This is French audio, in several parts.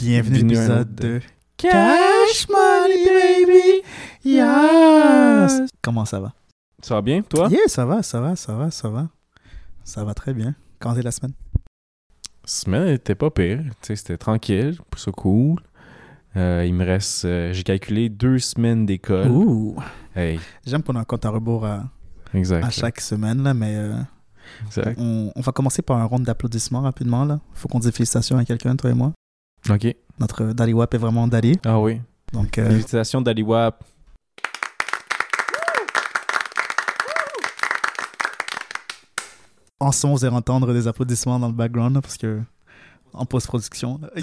Bienvenue à l'épisode de Cash Money Baby. Yes. Comment ça va? Ça va bien, toi? Yeah, ça va, ça va, ça va, ça va. Ça va très bien. Comment est la semaine? semaine était pas pire. Tu sais, c'était tranquille, pour ça cool. Euh, il me reste, euh, j'ai calculé deux semaines d'école. Ouh. Hey, J'aime qu'on a un compte à rebours à, exact. à chaque semaine, là, mais euh, exact. on, on va commencer par un round d'applaudissements rapidement. Là. faut qu'on dise félicitations à quelqu'un, toi et moi. Ok. Notre Daddy Wap est vraiment Daddy. Ah oui. Donc, euh, Félicitations d'Aliwap. en son, vous allez entendre des applaudissements dans le background là, parce que en post-production.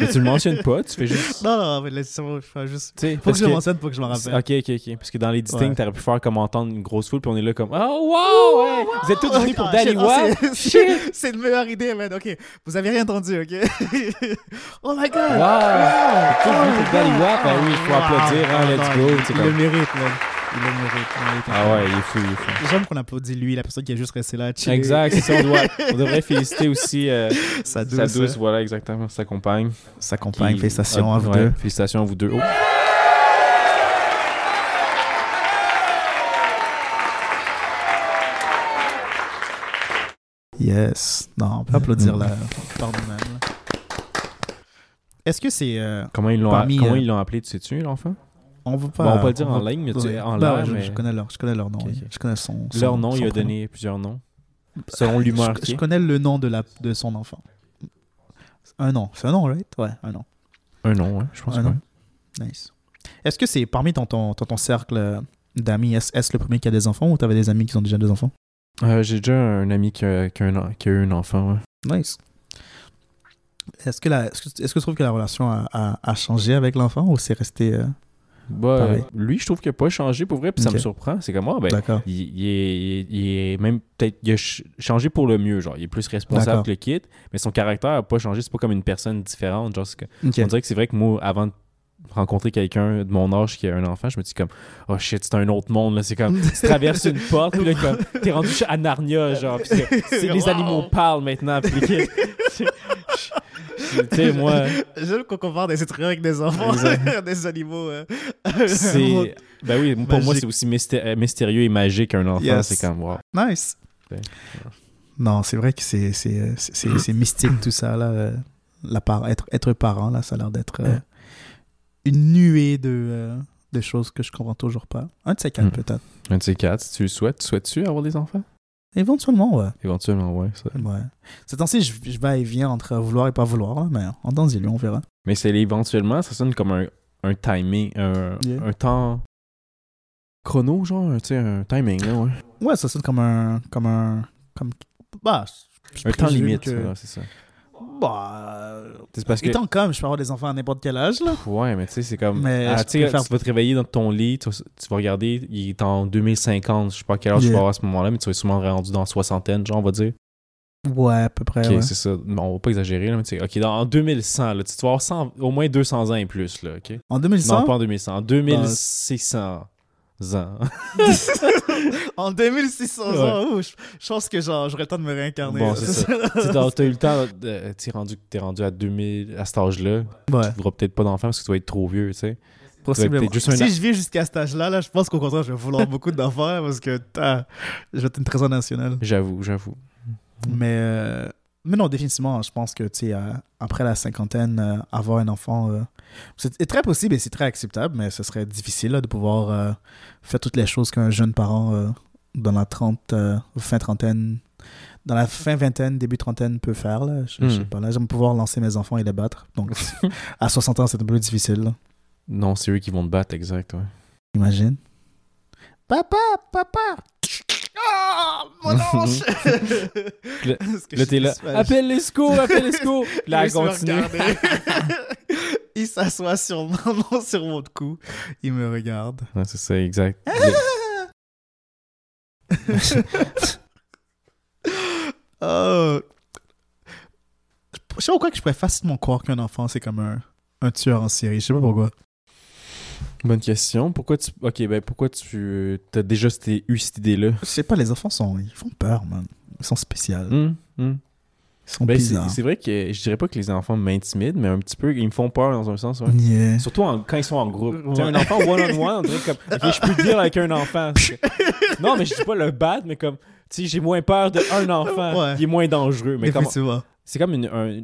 Mais tu le mentionnes pas, tu fais juste. non, non, mais laisse-moi juste. Faut que je le mentionne pour que je m'en rappelle. Ok, ok, ok. Parce que dans les distincts, Ouais. t'aurais pu faire comme entendre une grosse foule, puis on est là comme Oh, wow, ouais. Vous êtes tous venus pour Ah, Daliwap. ah, c'est- c'est- une meilleure idée, man. Ok, vous avez rien entendu, ok? oh my god! Wow! Tous venus pour Daliwap. Ben oui, il faut Wow. applaudir, hein, let's Ah, go. Le mérite, man. Il le mérite. il le mérite. Ah ouais, il est fou, il est fou. J'aime qu'on applaudit lui, la personne qui a juste resté là. chiller. Exact, c'est ça, on, doit, on devrait féliciter aussi euh, Sa douce. sa douce, voilà, exactement, sa compagne. Sa compagne. qui- Félicitations ah, à vous ouais, deux. Félicitations à vous deux. Oh. Yes. Non, on peut applaudir la par nous-mêmes. là. Est-ce que c'est. euh, Comment ils l'ont Parmi, comment euh, ils l'ont appelé, tu sais-tu, l'enfant? On va pas. Bon, on va pas le dire on en va- ligne, mais tu- Ouais. en Bah, l'air, je, mais- je connais leur, je connais leur nom. Je connais son. son Leur nom, son il a prénom. donné plusieurs noms. Selon l'humeur Je, est. connais le nom de, la, de son enfant. Un nom. C'est un nom, right? Ouais, un nom. Un nom, ouais, je pense Un que nom. ouais. Nice. Est-ce que c'est parmi ton, ton, ton, ton cercle euh, d'amis, est-ce est-ce le premier qui a des enfants ou t'avais des amis qui ont déjà des enfants? Euh, J'ai déjà un ami qui a, qui a un, qui a eu un enfant, ouais. Nice. Est-ce que, la, est-ce que, tu trouves que la relation a, a, a changé avec l'enfant ou c'est resté. euh, Bah, euh, lui, je trouve qu'il n'a pas changé pour vrai, puis ça me surprend. C'est comme moi, ben, D'accord. il, il est, il est même peut-être il a ch- changé pour le mieux genre. Il est plus responsable que le kid mais son caractère n'a pas changé. C'est pas comme une personne différente genre que- on dirait que c'est vrai que moi avant de rencontrer quelqu'un de mon âge qui a un enfant je me dis comme oh shit c'est un autre monde là. C'est comme tu traverses une porte puis là comme t'es rendu à Narnia genre c'est- les Wow. animaux parlent maintenant puis tu sais moi J'aime qu'on compare des êtres avec des enfants, des animaux. euh. c'est ben oui pour moi c'est aussi mysté- euh, mystérieux et magique qu'un enfant Yes. c'est comme wow Nice. Ouais. Non, c'est vrai que c'est c'est euh, mystique tout ça là. La part, être être parent là, ça a l'air d'être euh, une nuée de euh, de choses que je comprends toujours pas. Un de ces quatre Mm. peut-être. un de ces quatre si tu le souhaites souhaites-tu avoir des enfants? Éventuellement, ouais. éventuellement ouais ça Ouais. Ces temps-ci, je, je vais et viens entre vouloir et pas vouloir, mais en temps lui, on verra. Mais c'est éventuellement, ça sonne comme un, un timing, un, Yeah. un temps chrono, genre, tu sais, un timing, là, ouais. Ouais, ça sonne comme un comme un comme bah je Un temps limite, que- c'est ça. Bah C'est parce que. étant comme je peux avoir des enfants à n'importe quel âge là. Ouais, mais tu sais, c'est comme. Mais ah, tu tu vas te réveiller dans ton lit, tu vas, tu vas regarder, il est en 2050, je sais pas à quel âge tu vas avoir à ce moment-là, mais tu vas être sûrement rendu dans soixantaine, genre, on va dire. Ouais, à peu près. Ok, ouais. c'est ça. Bon, on va pas exagérer, là, mais tu sais, ok, dans, en 2100, là, tu, tu vas avoir 100 au moins 200 ans et plus, là, ok? En 2100 Non, pas en 2100, en 2600 ans. En 2600 Ouais. ans, je, je pense que genre, j'aurais le temps de me réincarner. Bon, c'est ça. T'as eu le temps, de- tu es rendu, t'es rendu à 2000, à cet âge-là, Ouais, tu voudras peut-être pas d'enfant parce que tu vas être trop vieux, tu sais. possiblement. juste Si je vis jusqu'à cet âge-là, là, je pense qu'au contraire, je vais vouloir beaucoup d'enfants parce que je vais être une trésor nationale. J'avoue, j'avoue. Mais, euh, mais non, définitivement, je pense que, tu sais, euh, après la cinquantaine, euh, avoir un enfant, euh, c'est très possible et c'est très acceptable, mais ce serait difficile là, de pouvoir faire toutes les choses qu'un jeune parent dans la trente, fin trentaine, dans la fin vingtaine, début trentaine peut faire. Là. Je, je sais Hmm. pas, là, j'aime pouvoir lancer mes enfants et les battre. Donc, à 60 ans, c'est un peu difficile. là. Non, c'est eux qui vont te battre, exact, ouais. Imagine. Papa, papa! Ah, mon ange! Là- t'es là. Appelle les secours, appelle les secours. Là, Il elle continue. s'assoit sur mon, sur mon cou. Il me regarde. Ouais, c'est ça, exact. oh. Je sais pas pourquoi que je pourrais facilement croire qu'un enfant, c'est comme un, un tueur en série. Je sais pas pourquoi. Bonne question. Pourquoi tu. Ok, ben pourquoi tu. T'as déjà eu cette idée-là? Je sais pas, les enfants sont. Ils font peur, man. Ils sont spéciaux. Hum, hum. sont Ben, c'est bizarres. c'est vrai que je dirais pas que les enfants m'intimident, mais un petit peu, ils me font peur dans un sens. ouais. Yeah. Surtout en- quand ils sont en groupe. Ouais. un enfant one-on-one, on dirait comme. Ok, je peux dire avec un enfant. Que- non, mais je dis pas le bad, mais comme. Tu sais, j'ai moins peur d'un enfant. Ouais. Il est moins dangereux. Mais comme. C'est comme une. un-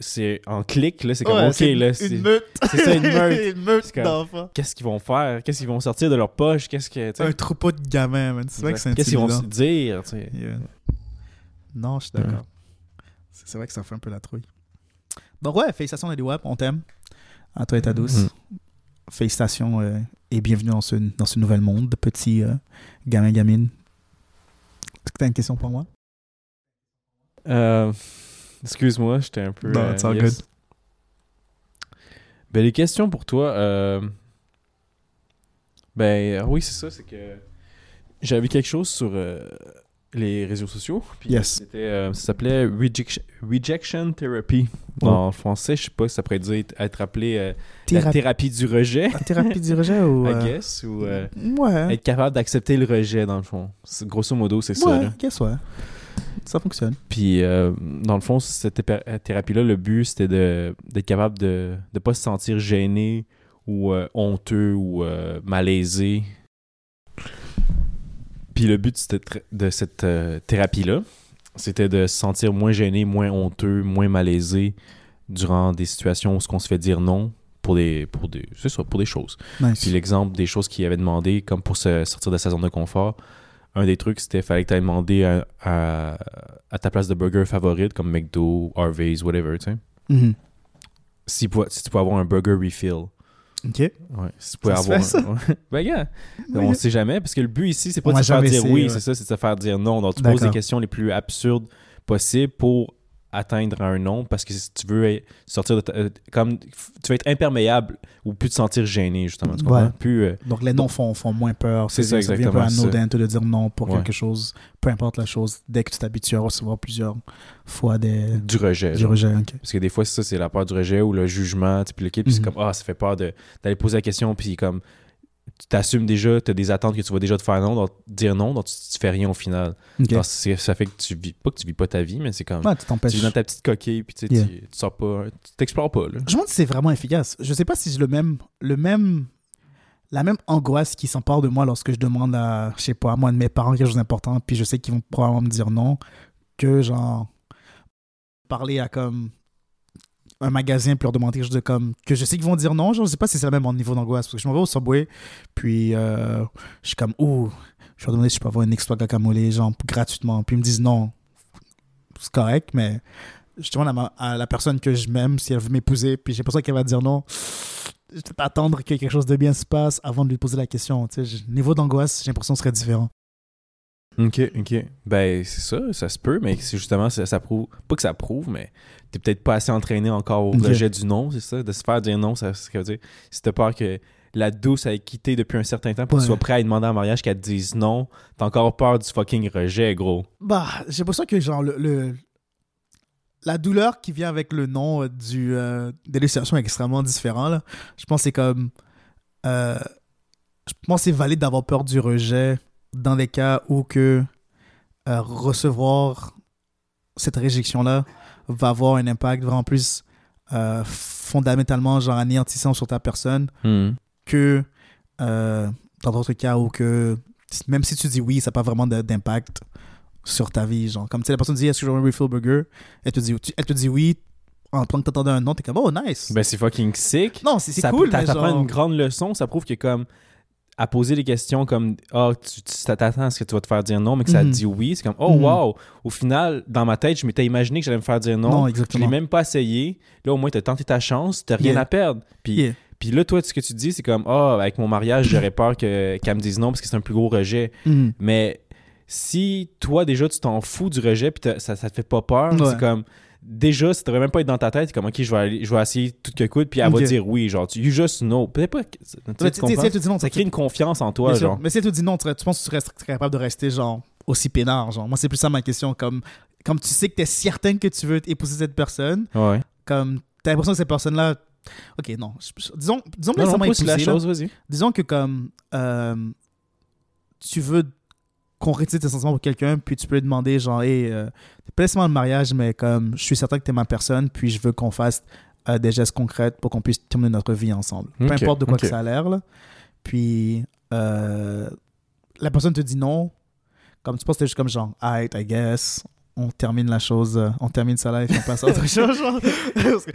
c'est en clic, là. C'est comme. Ouais, ok, c'est là. une, c'est- une meute. c'est ça, une meute. une meute d'enfants. Qu'est-ce qu'ils vont faire? Qu'est-ce qu'ils vont sortir de leur poche? Qu'est-ce que. Un troupeau de gamins, man. C'est vrai que c'est Qu'est-ce qu'ils vont se dire tu sais? Yeah. Non, je suis d'accord. C'est c'est vrai que ça fait un peu la trouille. Donc ouais, félicitations Lady Wap, on t'aime. À toi et ta douce. Mm. Félicitations euh, et bienvenue dans ce, dans ce nouvel monde de petits euh, gamins gamines. Est-ce que t'as une question pour moi? Euh, Excuse-moi, j'étais un peu. Non, euh, it's all yes. Ben, les questions pour toi. euh, Ben, euh, oui, c'est ça, c'est que. J'avais quelque chose sur euh, les réseaux sociaux. Puis Yes. c'était, euh, ça s'appelait Rejection, Rejection Therapy. Oh. En français, je sais pas si ça pourrait dire être appelé euh, la Thérapie, du rejet, la thérapie du rejet ou. I guess, ou Ouais. être capable d'accepter le rejet, dans le fond. Grosso modo, c'est ça. ouais, là. guess ouais. Ça fonctionne. Puis, euh, dans le fond, cette thé- thérapie-là, le but, c'était d'être capable de ne pas se sentir gêné ou euh, honteux ou euh, malaisé. Puis le but de cette, tr- de cette euh, thérapie-là, c'était de se sentir moins gêné, moins honteux, moins malaisé durant des situations où ce qu'on se fait dire non pour des, pour des, ça, pour des choses. Nice. Puis l'exemple des choses qu'il avait demandé, comme pour se sortir de sa zone de confort, un des trucs, c'était fallait que tu demander à, à- à ta place de burger favorite, comme McDo, Harvey's, whatever, tu sais. Mhm. Si, tu peux avoir un burger refill. Ok. Ouais, si tu pouvais Ça se avoir fait, ça? un- ouais. ben, gars, on sait jamais, parce que le but ici, c'est pas On de se faire dire essayé, oui, ouais. c'est ça, c'est de se faire dire non. Donc, tu poses des D'accord. questions les plus absurdes possibles pour atteindre un non, parce que si tu veux sortir de ta- euh, comme tu veux être imperméable ou plus te sentir gêné, justement. Tu comprends? Ouais. Plus, euh, Donc les noms font, font moins peur. C'est ça, devient un peu exactement, anodin de dire non pour Ouais. quelque chose, peu importe la chose. Dès que tu t'habitues à recevoir plusieurs fois des, du rejet. du genre. rejet. ok. Parce que des fois, c'est ça, c'est la peur du rejet ou le jugement. Puis le kid, puis c'est Mhm. comme, ah, ça fait peur de- d'aller poser la question. Puis comme, tu t'assumes déjà, tu as des attentes que tu vas déjà te faire non, donc dire non, donc tu, tu fais rien au final. Ça fait que tu vis, pas que tu vis pas ta vie, mais c'est comme, Ouais, tu tu t'empêches. vis dans ta petite coquille, puis tu sais, Yeah. tu, tu sors pas, tu t'explores pas, là. Je me demande si c'est vraiment efficace. Je sais pas si j'ai le même, le même, la même angoisse qui s'empare de moi lorsque je demande à, je sais pas, à moi de mes parents quelque chose d'important, puis je sais qu'ils vont probablement me dire non, que genre parler à comme un magasin puis leur demander chose de comme que je sais qu'ils vont dire non, je sais pas si c'est le même niveau d'angoisse parce que je m'en vais au Subway puis euh, je suis comme ouh, je leur demander si je peux avoir une extra guacamole genre gratuitement puis ils me disent non. C'est correct mais je demande à, la personne que je m'aime si elle veut m'épouser, puis j'ai l'impression qu'elle va dire non. Je vais attendre que quelque chose de bien se passe avant de lui poser la question. Tu sais, niveau d'angoisse, j'ai l'impression serait différent. Ok, ok. Ben, c'est ça, ça se peut, mais c'est justement, ça, ça prouve, pas que ça prouve, mais t'es peut-être pas assez entraîné encore au rejet du non, c'est ça, de se faire dire non, ça, ça veut dire, si t'as peur que la douce ait quitté depuis un certain temps pour que tu sois prêt à lui demander en mariage qu'elle te dise non, t'as encore peur du fucking rejet, gros. Bah, j'ai l'impression que genre le, le- la douleur qui vient avec le nom euh, du euh, est extrêmement différent là. Je pense que c'est comme euh, je pense que c'est valide d'avoir peur du rejet dans des cas où que euh, recevoir cette réjection là va avoir un impact vraiment plus euh, fondamentalement genre anéantissant sur ta personne Hmm. que euh, dans d'autres cas où que même si tu dis oui, ça n'a pas vraiment d'impact sur ta vie. Genre, comme tu sais, la personne dit est-ce que je veux un refill burger? Elle te dit, elle te dit oui. En tant que t'attendais un nom, t'es comme oh nice. Ben, c'est fucking sick. non, c'est cool. Ça mais t'apprend genre- une grande leçon, ça prouve que comme à poser des questions comme ah tu tu t'attends à ce que tu vas te faire dire non mais que ça te Mhm. dit oui c'est comme oh Mhm. wow au final dans ma tête je m'étais imaginé que j'allais me faire dire non, Non, je l'ai exactement. même pas essayé là au moins t'as tenté ta chance t'as rien Yeah. à perdre puis Yeah. puis là toi ce que tu dis c'est comme ah avec mon mariage j'aurais peur que qu'elle me dise non parce que c'est un plus gros rejet Mhm. mais si toi déjà tu t'en fous du rejet puis ça ça te fait pas peur Ouais. c'est comme déjà ça devrait même pas être dans ta tête comme ok je vais aller- je vais essayer tout que coûte puis elle va dire oui genre tu you just know peut-être pas tu sais, tu tu- tu dit non, ça tu- crée une confiance en toi genre Mais si elle te dit non, tu, tu penses que tu serais capable de rester genre aussi peinard. Genre. Moi, c'est plus ça ma question. Comme, comme tu sais que tu es certain que tu veux épouser cette personne, ouais comme tu as l'impression que cette personne-là. Ok, non. Disons, disons non, non, pousse la chose disons que comme euh, tu veux concrétiser tes sentiments pour quelqu'un, puis tu peux lui demander, genre, hey, euh, pas nécessairement le mariage, mais comme, je suis certain que tu es ma personne, puis je veux qu'on fasse euh, des gestes concrets pour qu'on puisse terminer notre vie ensemble. Peu importe de quoi que ça a l'air, là. Puis, euh, la personne te dit non, comme tu penses que c'est juste comme genre, alright, I guess, on termine la chose, euh, on termine ça là et on passe à autre chose, genre.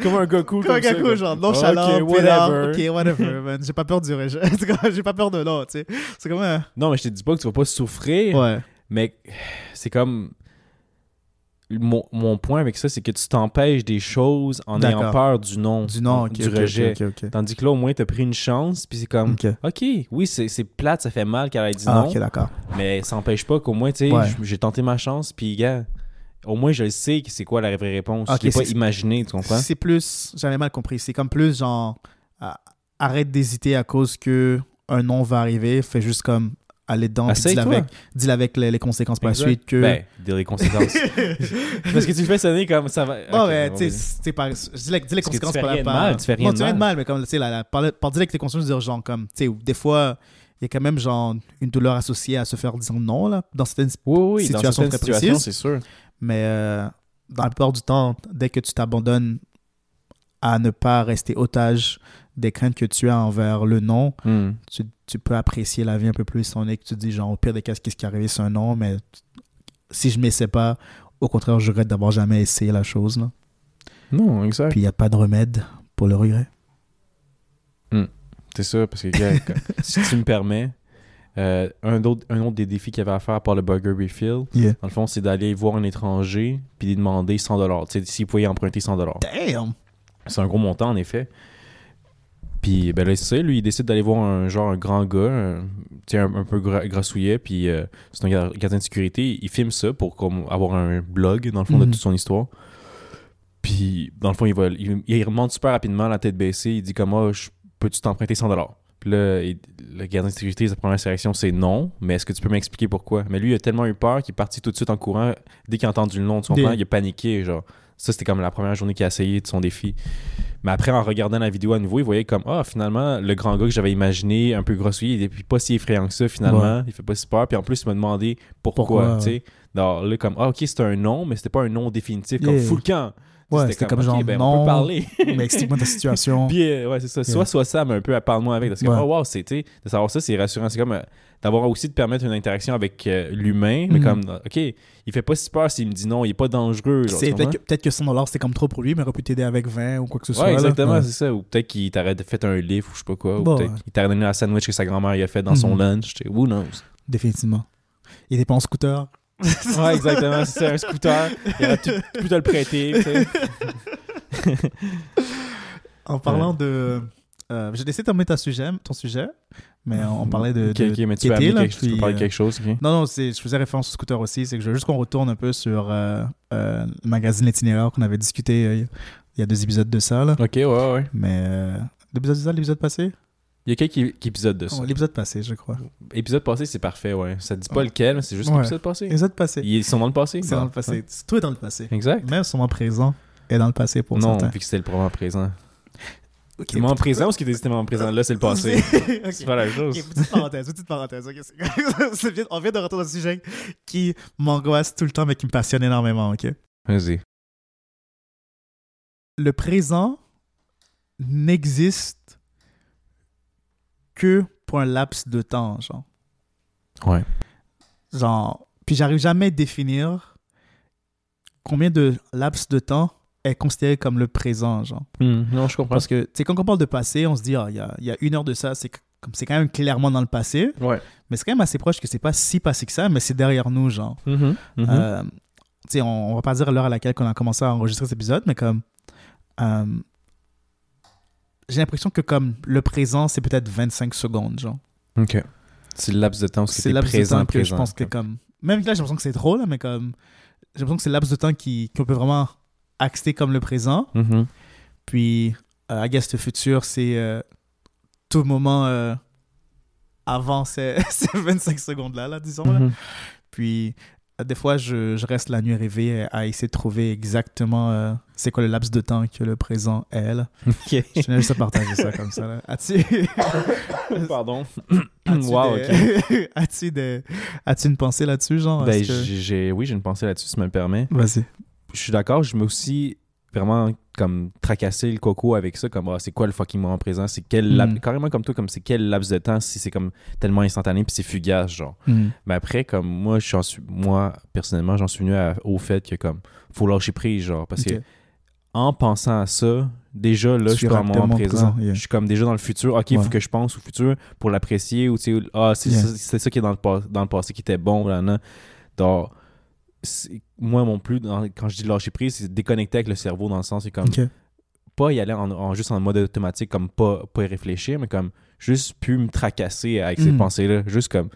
Comme un gars cool Comme un cool, genre nonchalant, Ok, whatever. ok, whatever, man. J'ai pas peur du rejet. J'ai pas peur de tu sais. C'est comme un... Non, mais je te dis pas que tu vas pas souffrir, Ouais. mais c'est comme. Mon, mon point avec ça, c'est que tu t'empêches des choses en ayant peur du non, Du non, du rejet. Tandis que là, au moins, t'as pris une chance, puis c'est comme, Ok. oui, c'est plate, ça fait mal qu'elle ait dit Ah, non, ok, d'accord. mais ça n'empêche pas qu'au moins, tu sais, Ouais. j'ai tenté ma chance, puis gars, au moins, je sais que c'est quoi la vraie réponse. Ok, je l'ai pas imaginé, tu comprends? C'est plus, j'avais mal compris. C'est comme plus genre, ah, arrête d'hésiter à cause que un non va arriver. Fais juste comme aller dedans, dis-le Essaye-toi. avec, dis-le avec les, les conséquences par la suite que. Ben, des conséquences. Parce que tu fais sonner comme ça va. Non, Ok, mais bon, tu sais. Je dis les, dis les conséquences par la par- mal, tu fais rien Non, de tu fais rien de mal. mal, mais comme, tu sais, la, la, par, par dire avec tes consciences, dire genre, comme, tu sais, des fois, il y a quand même, genre, une douleur associée à se faire dire non, là, dans certaines Oui, oui, oui, dans certaines très situations, précise. c'est sûr. Mais euh, dans la plupart du temps, dès que tu t'abandonnes à ne pas rester otage des craintes que tu as envers le non, Hmm. tu, tu peux apprécier la vie un peu plus. On est que tu te dis, genre, au pire des cas, qu'est-ce qui est arrivé, c'est un non, mais si je m'essaie pas, au contraire, je regrette d'avoir jamais essayé la chose. Là. Non, exact. Puis il n'y a pas de remède pour le regret. C'est ça, parce que gars, si tu me permets, euh, un, autre, un autre des défis qu'il y avait à faire par le Burger Refill, Yeah. dans le fond, c'est d'aller voir un étranger puis lui demander 100$. Tu sais, s'il pouvait y emprunter 100$. Damn! C'est un gros montant, en effet. Puis, ben là, c'est ça, lui, il décide d'aller voir un genre un grand gars, un, tu sais, un, un peu gra- grassouillet, puis euh, c'est un gar- gardien de sécurité. Il filme ça pour comme, avoir un blog, dans le fond, Mhm. de toute son histoire. Puis, dans le fond, il, va, il, il remonte super rapidement, la tête baissée. Il dit comme, ah, peux-tu t'emprunter 100$? Puis là, il- le gardien de sécurité, sa première réaction, c'est non. Mais est-ce que tu peux m'expliquer pourquoi? Mais lui, il a tellement eu peur qu'il est parti tout de suite en courant. Dès qu'il a entendu le nom, tu comprends? Des- Il a paniqué, genre. Ça, c'était comme la première journée qu'il a essayé de son défi. Mais après, en regardant la vidéo à nouveau, il voyait comme, ah, finalement, le grand gars que j'avais imaginé, un peu grossier, il est pas si effrayant que ça, finalement. Il fait pas si peur. Puis en plus, il m'a demandé pourquoi, Pourquoi, tu sais. Alors là, comme, ah, ok, c'était un non, mais c'était pas un non définitif, comme Yeah. camp. Ouais, c'était comme genre, ok, ben, non. on peut parler. Mais explique-moi ta situation. Puis, euh, ouais, c'est ça. Soit, Yeah. soit ça, mais un peu, parle-moi avec. Parce que, Ouais. oh, wow, c'est, de savoir ça, c'est rassurant. C'est comme euh, d'avoir aussi de permettre une interaction avec euh, l'humain, mais Mhm. comme, OK, il fait pas si peur s'il me dit non, il est pas dangereux. peut-être que, peut-être que 100$ c'était comme trop pour lui, mais il aurait pu t'aider avec 20 ou quoi que ce soit. Ouais, exactement, Ouais. c'est ça. Ou peut-être qu'il t'aurait fait un livre ou je sais pas quoi. Ou Bon, peut-être qu'il t'aurait donné la sandwich que sa grand-mère a fait dans son Mhm. lunch. Who knows? Définitivement. Il était pas en scooter? Ouais, exactement. C'est un scooter. Il aurait pu pu te le prêter. tu sais. En parlant de. Euh, J'ai décidé de terminer ta sujet, ton sujet, mais on, parlait de. Ok, de mais tu veux Kété, amener là, quelque, tu veux puis, parler de quelque chose, ok? Non, non, je faisais référence au scooter aussi. C'est que je veux juste qu'on retourne un peu sur euh, euh, le magazine L'Itinéraire qu'on avait discuté euh, il y a deux épisodes de ça. Là. Ok, ouais, ouais. Mais. Euh, l'épisode de ça, l'épisode passé? Il y a quelques épisodes de ça. Oh, L'épisode passé, je crois. Épisode passé, c'est parfait, ouais. Ça dit pas lequel, mais c'est juste Ouais. l'épisode passé. L'épisode passé. Ils sont dans le passé? C'est dans le passé. Tout est dans le passé. Exact. Même son moment présent est dans le passé pour non, vu que c'était le moment présent. Ok. Le moment présent ou ce qui était moment présent? Là, c'est le passé. Ok. C'est pas la chose. Petite parenthèse, petite parenthèse. on vient de retourner dans un sujet qui m'angoisse tout le temps, mais qui me passionne énormément. ok? Vas-y. Le présent n'existe que pour un laps de temps, genre. Ouais. Genre, puis j'arrive jamais à définir combien de laps de temps est considéré comme le présent, genre. Hmm, non, je comprends. Parce que, tu sais, quand on parle de passé, on se dit, ah, il y, a, il y a une heure de ça, c'est comme c'est quand même clairement dans le passé, Ouais. mais c'est quand même assez proche que c'est pas si passé que ça, mais c'est derrière nous, genre. Mhm, mhm. Euh, tu sais, on, on va pas dire l'heure à laquelle on a commencé à enregistrer cet épisode, mais comme. euh, j'ai l'impression que comme le présent, c'est peut-être 25 secondes, genre. Ok. C'est le laps de temps où C'est présent, de temps que je présent. pense que comme. Même là, j'ai l'impression que c'est trop, là, mais comme. J'ai l'impression que c'est le laps de temps qui- qu'on peut vraiment acter comme le présent. Mhm. Puis, euh, I guess le futur, c'est euh, tout moment euh, avant ces, ces 25 secondes-là, là, disons. là. Mhm. Puis, euh, des fois, je, je reste la nuit rêvée à essayer de trouver exactement c'est quoi le laps de temps que le présent est. là. Ok. Je tenais juste à partager ça comme ça. Là. As-tu Pardon. As-tu Wow, des- as-tu des- as-tu une pensée là-dessus, genre? Ben, que- j'ai, oui, j'ai une pensée là-dessus, si tu me le permets. Vas-y. Je suis d'accord, je me aussi vraiment comme tracasser le coco avec ça, comme ah, c'est quoi le fucking moment présent, c'est quel lap- Mm. carrément comme toi, comme c'est quel laps de temps, si c'est comme tellement instantané puis c'est fugace, genre. Hmm. Mais après, comme moi, j'en suis, moi personnellement, j'en suis venu à- au fait que comme faut lâcher prise, genre, parce que Ok. En pensant à ça, déjà là, Tu je suis es moment présent. yeah. Je suis comme déjà dans le futur. Ok, il Ouais. faut que je pense au futur pour l'apprécier ou tu sais, ah, c'est Yeah. ça, c'est ça qui est dans le, dans le passé qui était bon, là, là. Donc, moi, mon plus, dans- quand je dis lâcher prise, c'est déconnecter avec le cerveau dans le sens, c'est comme pas y aller en, en- juste en mode automatique, comme pas, pas y réfléchir, mais comme juste plus me tracasser avec ces Mm. pensées-là. Juste comme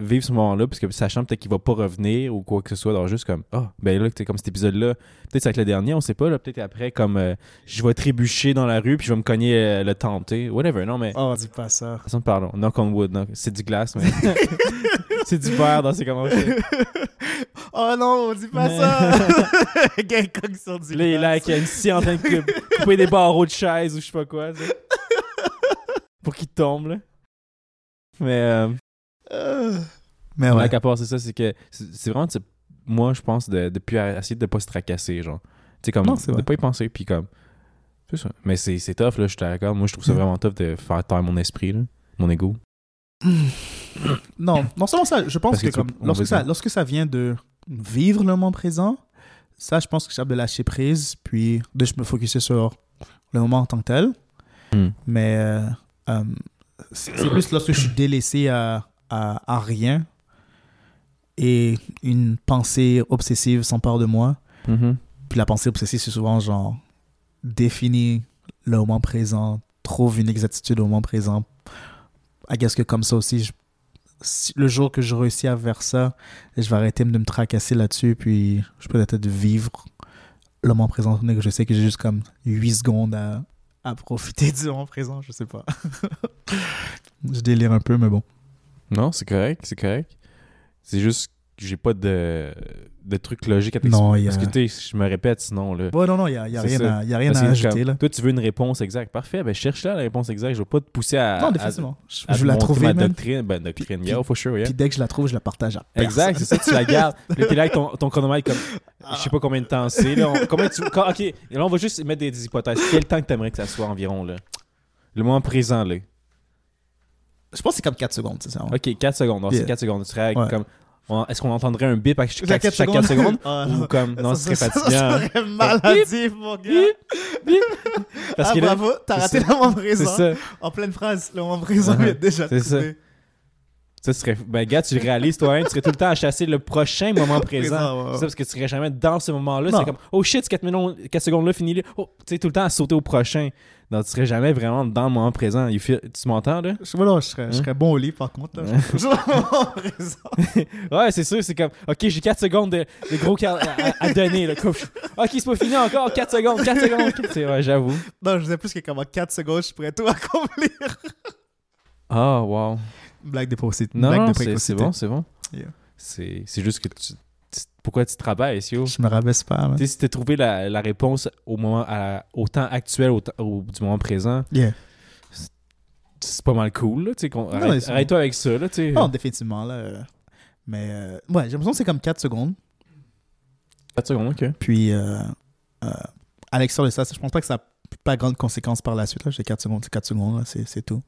vivre ce moment-là, parce que sachant peut-être qu'il va pas revenir ou quoi que ce soit, alors juste comme, ah, ben là, t'sais, comme cet épisode-là, peut-être ça va être le dernier, on sait pas, là, peut-être après, comme, euh, je vais trébucher dans la rue, puis je vais me cogner euh, le tu sais, whatever, non, mais, Oh, dis pas ça. façon, pardon, knock on wood, non, c'est du glace, mais, c'est du verre dans ces commentaires. oh non, on dit pas Mais- ça. Cogne sur du Là, il est là, avec une scie en train de cou- couper des barreaux de chaise ou je sais pas quoi, tu pour qu'il tombe, là. Mais, euh, Euh, Mais Ouais. à part c'est ça, c'est que c'est vraiment, tu sais, moi, je pense, de, de plus à- essayer de pas se tracasser, genre. Tu sais, comme, Non, de vrai. pas y penser, puis comme, c'est ça. Mais c'est c'est tough, là, je suis d'accord. Moi, je trouve ça Mm. vraiment tough de faire taire mon esprit, là, mon ego. Non, non seulement ça, je pense Parce que, comme, lorsque, ça, lorsque ça vient de vivre le moment présent, ça, je pense que je suis capable de lâcher prise, puis de je me focuser sur le moment en tant que tel. Hmm. Mais euh, euh, c'est c'est plus lorsque je suis délaissé à, à, à rien et une pensée obsessive s'empare de moi. Mhm. Puis la pensée obsessive, c'est souvent genre définir le moment présent, trouve une exactitude au moment présent. I guess que comme ça aussi, je- si- le jour que je réussis à faire ça, je vais arrêter de me tracasser là-dessus, puis je peux peut-être vivre le moment présent, que je sais que j'ai juste comme 8 secondes à, à profiter du moment présent, je sais pas. je délire un peu, mais bon. Non, c'est correct, c'est correct. C'est juste que j'ai pas de, de trucs logiques à t'expliquer. a- Parce que, tu je me répète sinon, là. Ouais, non, non, il n'y a, y a rien, ça. à, y a rien Parce à que ajouter, comme, là. Toi, tu veux une réponse exacte. Parfait, ben cherche là la réponse exacte. Je vais pas te pousser à. Non, définitivement. Je, à je vais la trouver, ma doctrine. Ben, doctrine, Puis- yeah, for sure, yeah. Puis dès que je la trouve, je la partage à personne. Exact, c'est ça, tu la gardes. Puis là, t'es là avec ton, ton chronomètre comme. Je sais pas combien de temps c'est. Là, On- combien tu, quand- ok, et là, on va juste mettre des, des hypothèses. Quel temps que t'aimerais que ça soit environ, là? Le moment présent, là. Je pense que c'est comme 4 secondes, c'est ça. Ok, 4 secondes. C'est 4 secondes. Tu serais Ouais. comme. on- Est-ce qu'on entendrait un bip à chaque, Chaque chaque 4 secondes, Ah, Ou comme. Non, ce serait fatigant. Ça hein. serait maladif, mon gars. Parce ah, que là, bravo, t'as c'est raté ça. le moment c'est présent. ça. En pleine phrase, le moment présent Uh-huh. est déjà C'est. Ça serait. Ben, gars, tu le réalises toi-même. Tu serais tout le temps à chasser le prochain moment présent. Présent, ouais, ça, parce que tu serais jamais dans ce moment-là. C'est comme, oh shit, 4, minutes, 4 secondes là, fini là. Oh, tu sais, tout le temps à sauter au prochain. Donc, tu serais jamais vraiment dans le moment présent. You feel- Tu m'entends, là? Je, voilà, je, serais, je Hein? serais bon au lit, par contre. Là. Je serais toujours au moment présent. Ouais, c'est sûr, c'est comme, ok, j'ai 4 secondes de, de gros car- à, à donner. Là. Comme, Ok, c'est pas fini encore, 4 secondes, 4 secondes. C'est ouais, j'avoue. Non, je sais plus que comme en 4 secondes, je pourrais tout accomplir. Ah, wow. Blague de précocité. Non, Blague non, de c'est bon, c'est bon. Yeah. C'est juste que tu, tu- Pourquoi tu travailles, yo? Je me rabaisse pas. man. Tu sais, si t'as trouvé la, la réponse au moment à- au temps actuel au, du moment présent, Yeah. c'est pas mal cool. Tu arrête- arrête-toi avec ça, là, tu. Non, définitivement, là. euh, Mais, euh, ouais, j'ai l'impression que c'est comme 4 secondes. 4 secondes, ok. Puis, euh, euh, à l'extérieur de ça, je pense pas que ça pas grande conséquence par la suite. Là. J'ai 4 secondes, c'est 4 secondes, là, c'est, c'est tout.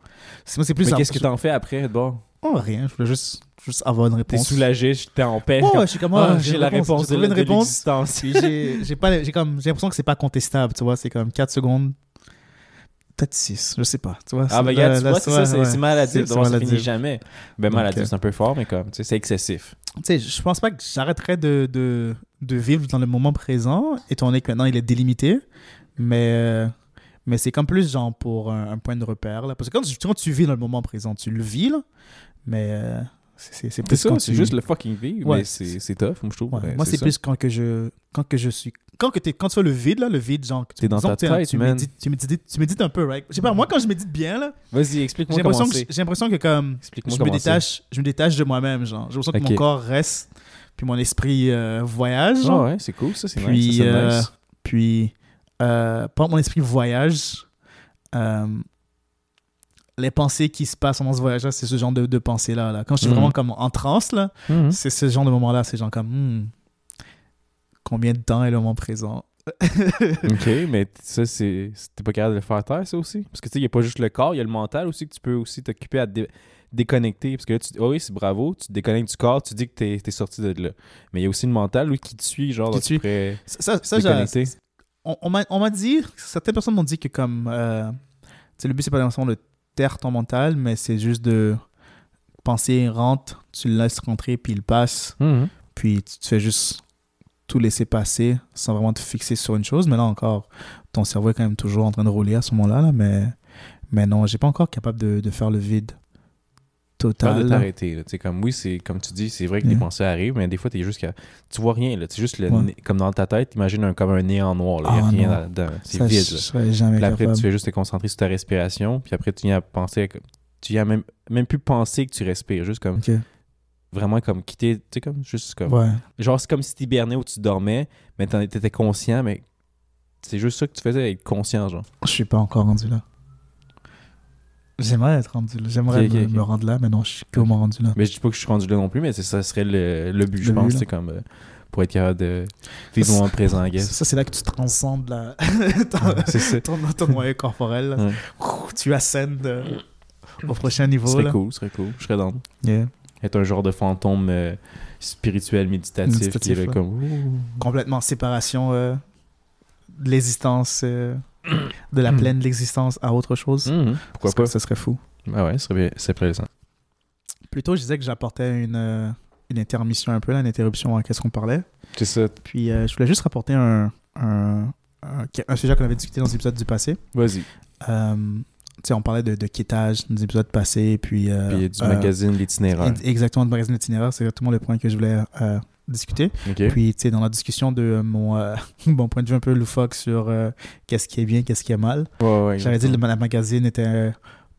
C'est, moi, c'est plus Mais qu'est-ce que t'en fais après, de bord? Oh, rien, je voulais juste, juste avoir une T'es réponse. soulagé, t'es en paix. Oh, je suis comme, Ah, ah, j'ai la réponse J'ai de, trouvé de une réponse. l'existence. Puis j'ai, j'ai, pas, j'ai, comme, j'ai l'impression que c'est pas contestable, tu vois. C'est comme 4 secondes, peut-être 6, je sais pas. Tu vois, Ah, là- regarde, tu là, vois, c'est ça, c'est ouais, c'est maladif. c'est- D'abord, ça finit jamais. Ben, Donc, maladif, euh, c'est un peu fort, mais comme, tu sais, c'est excessif. Tu sais, je pense pas que j'arrêterais de, de, de vivre dans le moment présent, étant donné que maintenant il est délimité. Mais, euh, mais c'est comme plus genre pour un, un point de repère. Là. Parce que quand tu, quand tu vis dans le moment présent, tu le vis, là, mais euh, c'est, plus ça, c'est juste le fucking vivre, Ouais, mais c'est tough, moi, je trouve. Ouais, Ouais, moi, c'est plus quand que je, quand que je suis. Quand, que t'es- quand tu fais le vide, là, le vide, genre. que tu- T'es dans disons ta que tête, tu médites, tu, médites, tu médites un peu, right? Je sais pas, moi, quand je médite bien, là, Vas-y, explique-moi comment que, c'est. j'ai l'impression que comme. Je me, détache, je me détache de moi-même, genre. J'ai l'impression que Ok. mon corps reste, puis mon esprit euh, voyage, genre. ouais, c'est cool, ça, c'est nice. euh, nice. Puis, euh, pendant que mon esprit voyage, euh, les pensées qui se passent pendant ce voyage-là, c'est ce genre de, de pensées-là. Là. Quand je suis Mhm. vraiment comme en transe, là, Mhm. c'est ce genre de moment-là. C'est genre comme, hmm, combien de temps est le moment présent? Ok, mais ça, c'est. T'es pas capable de le faire taire, ça aussi? Parce que tu sais, il n'y a pas juste le corps, il y a le mental aussi que tu peux aussi t'occuper à te dé- déconnecter. Parce que là, tu oh oui, c'est bravo, tu te déconnectes du corps, tu dis que t'es es sorti de là. Mais il y a aussi le mental, lui, qui te suit, genre, Qui tu Ça, ça, ça. On, on m'a dit, certaines personnes m'ont dit que comme, euh, le but c'est pas nécessairement de taire ton mental, mais c'est juste de penser rentre, tu le laisses rentrer, puis il passe, Mhm. puis tu fais juste tout laisser passer sans vraiment te fixer sur une chose. Mais là encore, ton cerveau est quand même toujours en train de rouler à ce moment-là, là, mais, mais non, j'ai pas encore capable de, de faire le vide Pas de total. t'arrêter. comme oui, c'est comme tu dis, c'est vrai que les Yeah. pensées arrivent, mais des fois, t'es juste qu'à- tu vois rien. là. C'est juste le Ouais. nez- comme dans ta tête, imagine un, comme un néant noir. là. Il n'y a Ah, rien là-dedans. C'est vide. Je jamais Puis après, capable. tu fais juste te concentrer sur ta respiration, puis après, tu viens à penser, à- tu viens à même, même plus penser que tu respires, juste comme, vraiment comme quitter, tu sais, comme, juste comme, Ouais. genre, c'est comme si tu hibernais ou tu dormais, mais t'étais conscient, mais c'est juste ça que tu faisais, être conscient, genre. Je suis pas encore rendu là. J'aimerais être rendu là. J'aimerais Ok, ok, me, ok. me rendre là, mais non, je suis comment rendu là. Mais je dis pas que je suis rendu là non plus, mais ça serait le, le but, je Le pense, c'est comme, euh, pour être capable de vivre moment présent, I guess. Ça, c'est là que tu transcendes la... ton, Ouais, ça. ton, ton moyen corporel. là. Ouais. Ouh, Tu ascendes euh, au prochain Ce niveau. serait là. cool, ce serait cool. Je serais dans. Yeah. Être un genre de fantôme euh, spirituel, méditatif, Méditatif, qui est là comme. ouh. Complètement séparation euh, de l'existence, euh, de la plaine de l'existence à autre chose. Mhm, Pourquoi Ça- pas? Ça serait fou. Ah ouais, ce serait c'est plaisant. Plutôt, je disais que j'apportais une, euh, une intermission un peu, là, une interruption à qu'est-ce qu'on parlait. C'est ça. Puis euh, je voulais juste rapporter un, un, un, un sujet qu'on avait discuté dans les épisodes du passé. Vas-y. Euh, tu sais, on parlait de, de quittage dans les épisodes passés, puis... euh, Puis du euh, magazine L'itinéraire. Exactement, du magazine Itinéraire, c'est exactement le point que je voulais euh, discuter. Puis, tu sais, dans la discussion de mon, euh, mon point de vue un peu loufoque sur euh, qu'est-ce qui est bien, qu'est-ce qui est mal, Ouais, ouais, j'avais dit que la magazine était euh,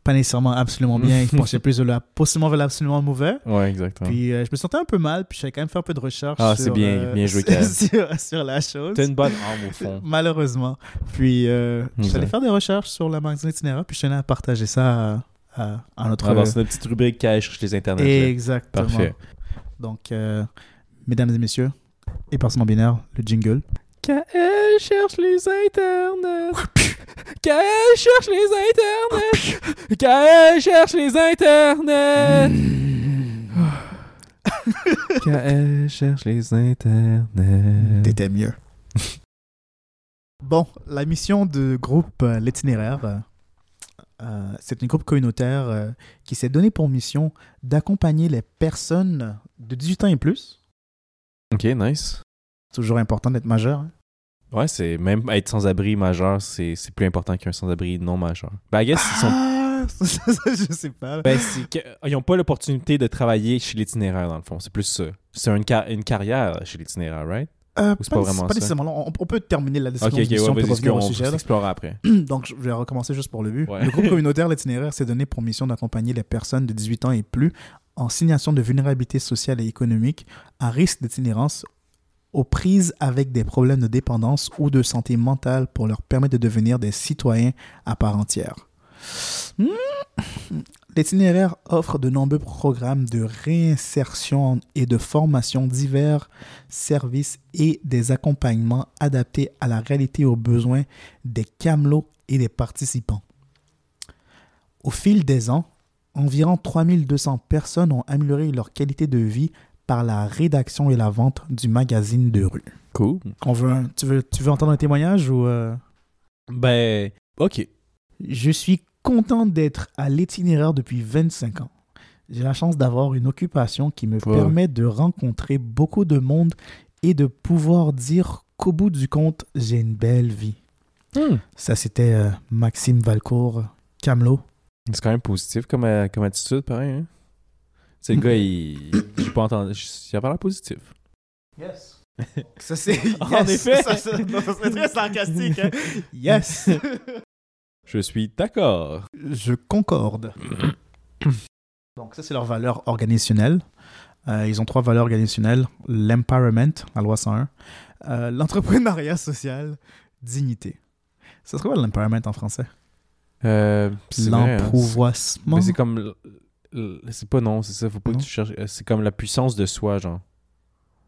pas nécessairement absolument bien, il penchait plus de la, possiblement vers l'absolument mauvais. Ouais, exactement. Puis euh, je me sentais un peu mal, puis j'avais quand même fait un peu de recherche Ah, c'est bien- euh, bien joué, sur, sur la chose. T'as une bonne âme au fond. Malheureusement. Puis euh, je suis allé Exact. faire des recherches sur la magazine itinéraire, puis je tenais à partager ça à, à, à notre... Ah, dans notre petite rubrique cache les internets. là. Exactement. Parfait. Donc, euh, mesdames et messieurs, et personnes non binaires, le jingle. Kael cherche les internets. Kael cherche les internets. Kael cherche les internets. Kael cherche les internets. T'étais mieux. bon, la mission de groupe euh, L'Itinéraire, euh, euh, c'est une groupe communautaire euh, qui s'est donné pour mission d'accompagner les personnes de 18 ans et plus. Ok, nice. Toujours important d'être majeur. hein. Ouais, c'est même être sans-abri majeur, c'est c'est plus important qu'un sans-abri non majeur. Ben, I guess, ils sont. Ah, je sais pas. Ben, ils n'ont pas l'opportunité de travailler chez l'itinéraire, dans le fond. C'est plus ça. C'est une, car- une carrière chez l'itinéraire, right? Euh, Ou c'est pas vraiment pas ça? nécessairement. On, on peut terminer la Ok, discussion ok, mission, ouais, vas-y, revenir au on sujet. là. s'explore après. Donc, je vais recommencer juste pour le but. Ouais. Le groupe communautaire L'Itinéraire s'est donné pour mission d'accompagner les personnes de 18 ans et plus en signation de vulnérabilité sociale et économique à risque d'itinérance aux prises avec des problèmes de dépendance ou de santé mentale pour leur permettre de devenir des citoyens à part entière. Hmm. L'itinéraire offre de nombreux programmes de réinsertion et de formation divers, services et des accompagnements adaptés à la réalité et aux besoins des camelots et des participants. Au fil des ans, environ 3200 personnes ont amélioré leur qualité de vie par la rédaction et la vente du magazine de rue. Cool. On veut un- tu, veux, tu veux entendre un témoignage ou... euh? Ben, ok. Je suis content d'être à l'itinéraire depuis 25 ans. J'ai la chance d'avoir une occupation qui me Ouais. permet de rencontrer beaucoup de monde et de pouvoir dire qu'au bout du compte, j'ai une belle vie. Hmm. Ça, c'était euh, Maxime Valcourt, Camelot. C'est quand même positif comme, euh, comme attitude, pareil. Hein? C'est le gars, il. J'ai pas entendu. Il a pas l'air positif. Yes. Ça, c'est. En effet. Ça, ça- serait très sarcastique. hein. Yes. Je suis d'accord. Je concorde. Donc, ça, c'est leur valeur organisationnelle. Euh, ils ont trois valeurs organisationnelles l'empowerment, la loi 101, euh, l'entrepreneuriat social, dignité. Ça serait quoi l'empowerment en français? Euh, hein. L'emprouvoissement. Mais c'est comme. C'est pas non, c'est ça. Faut pas Non. que tu cherches. euh, C'est comme la puissance de soi, genre.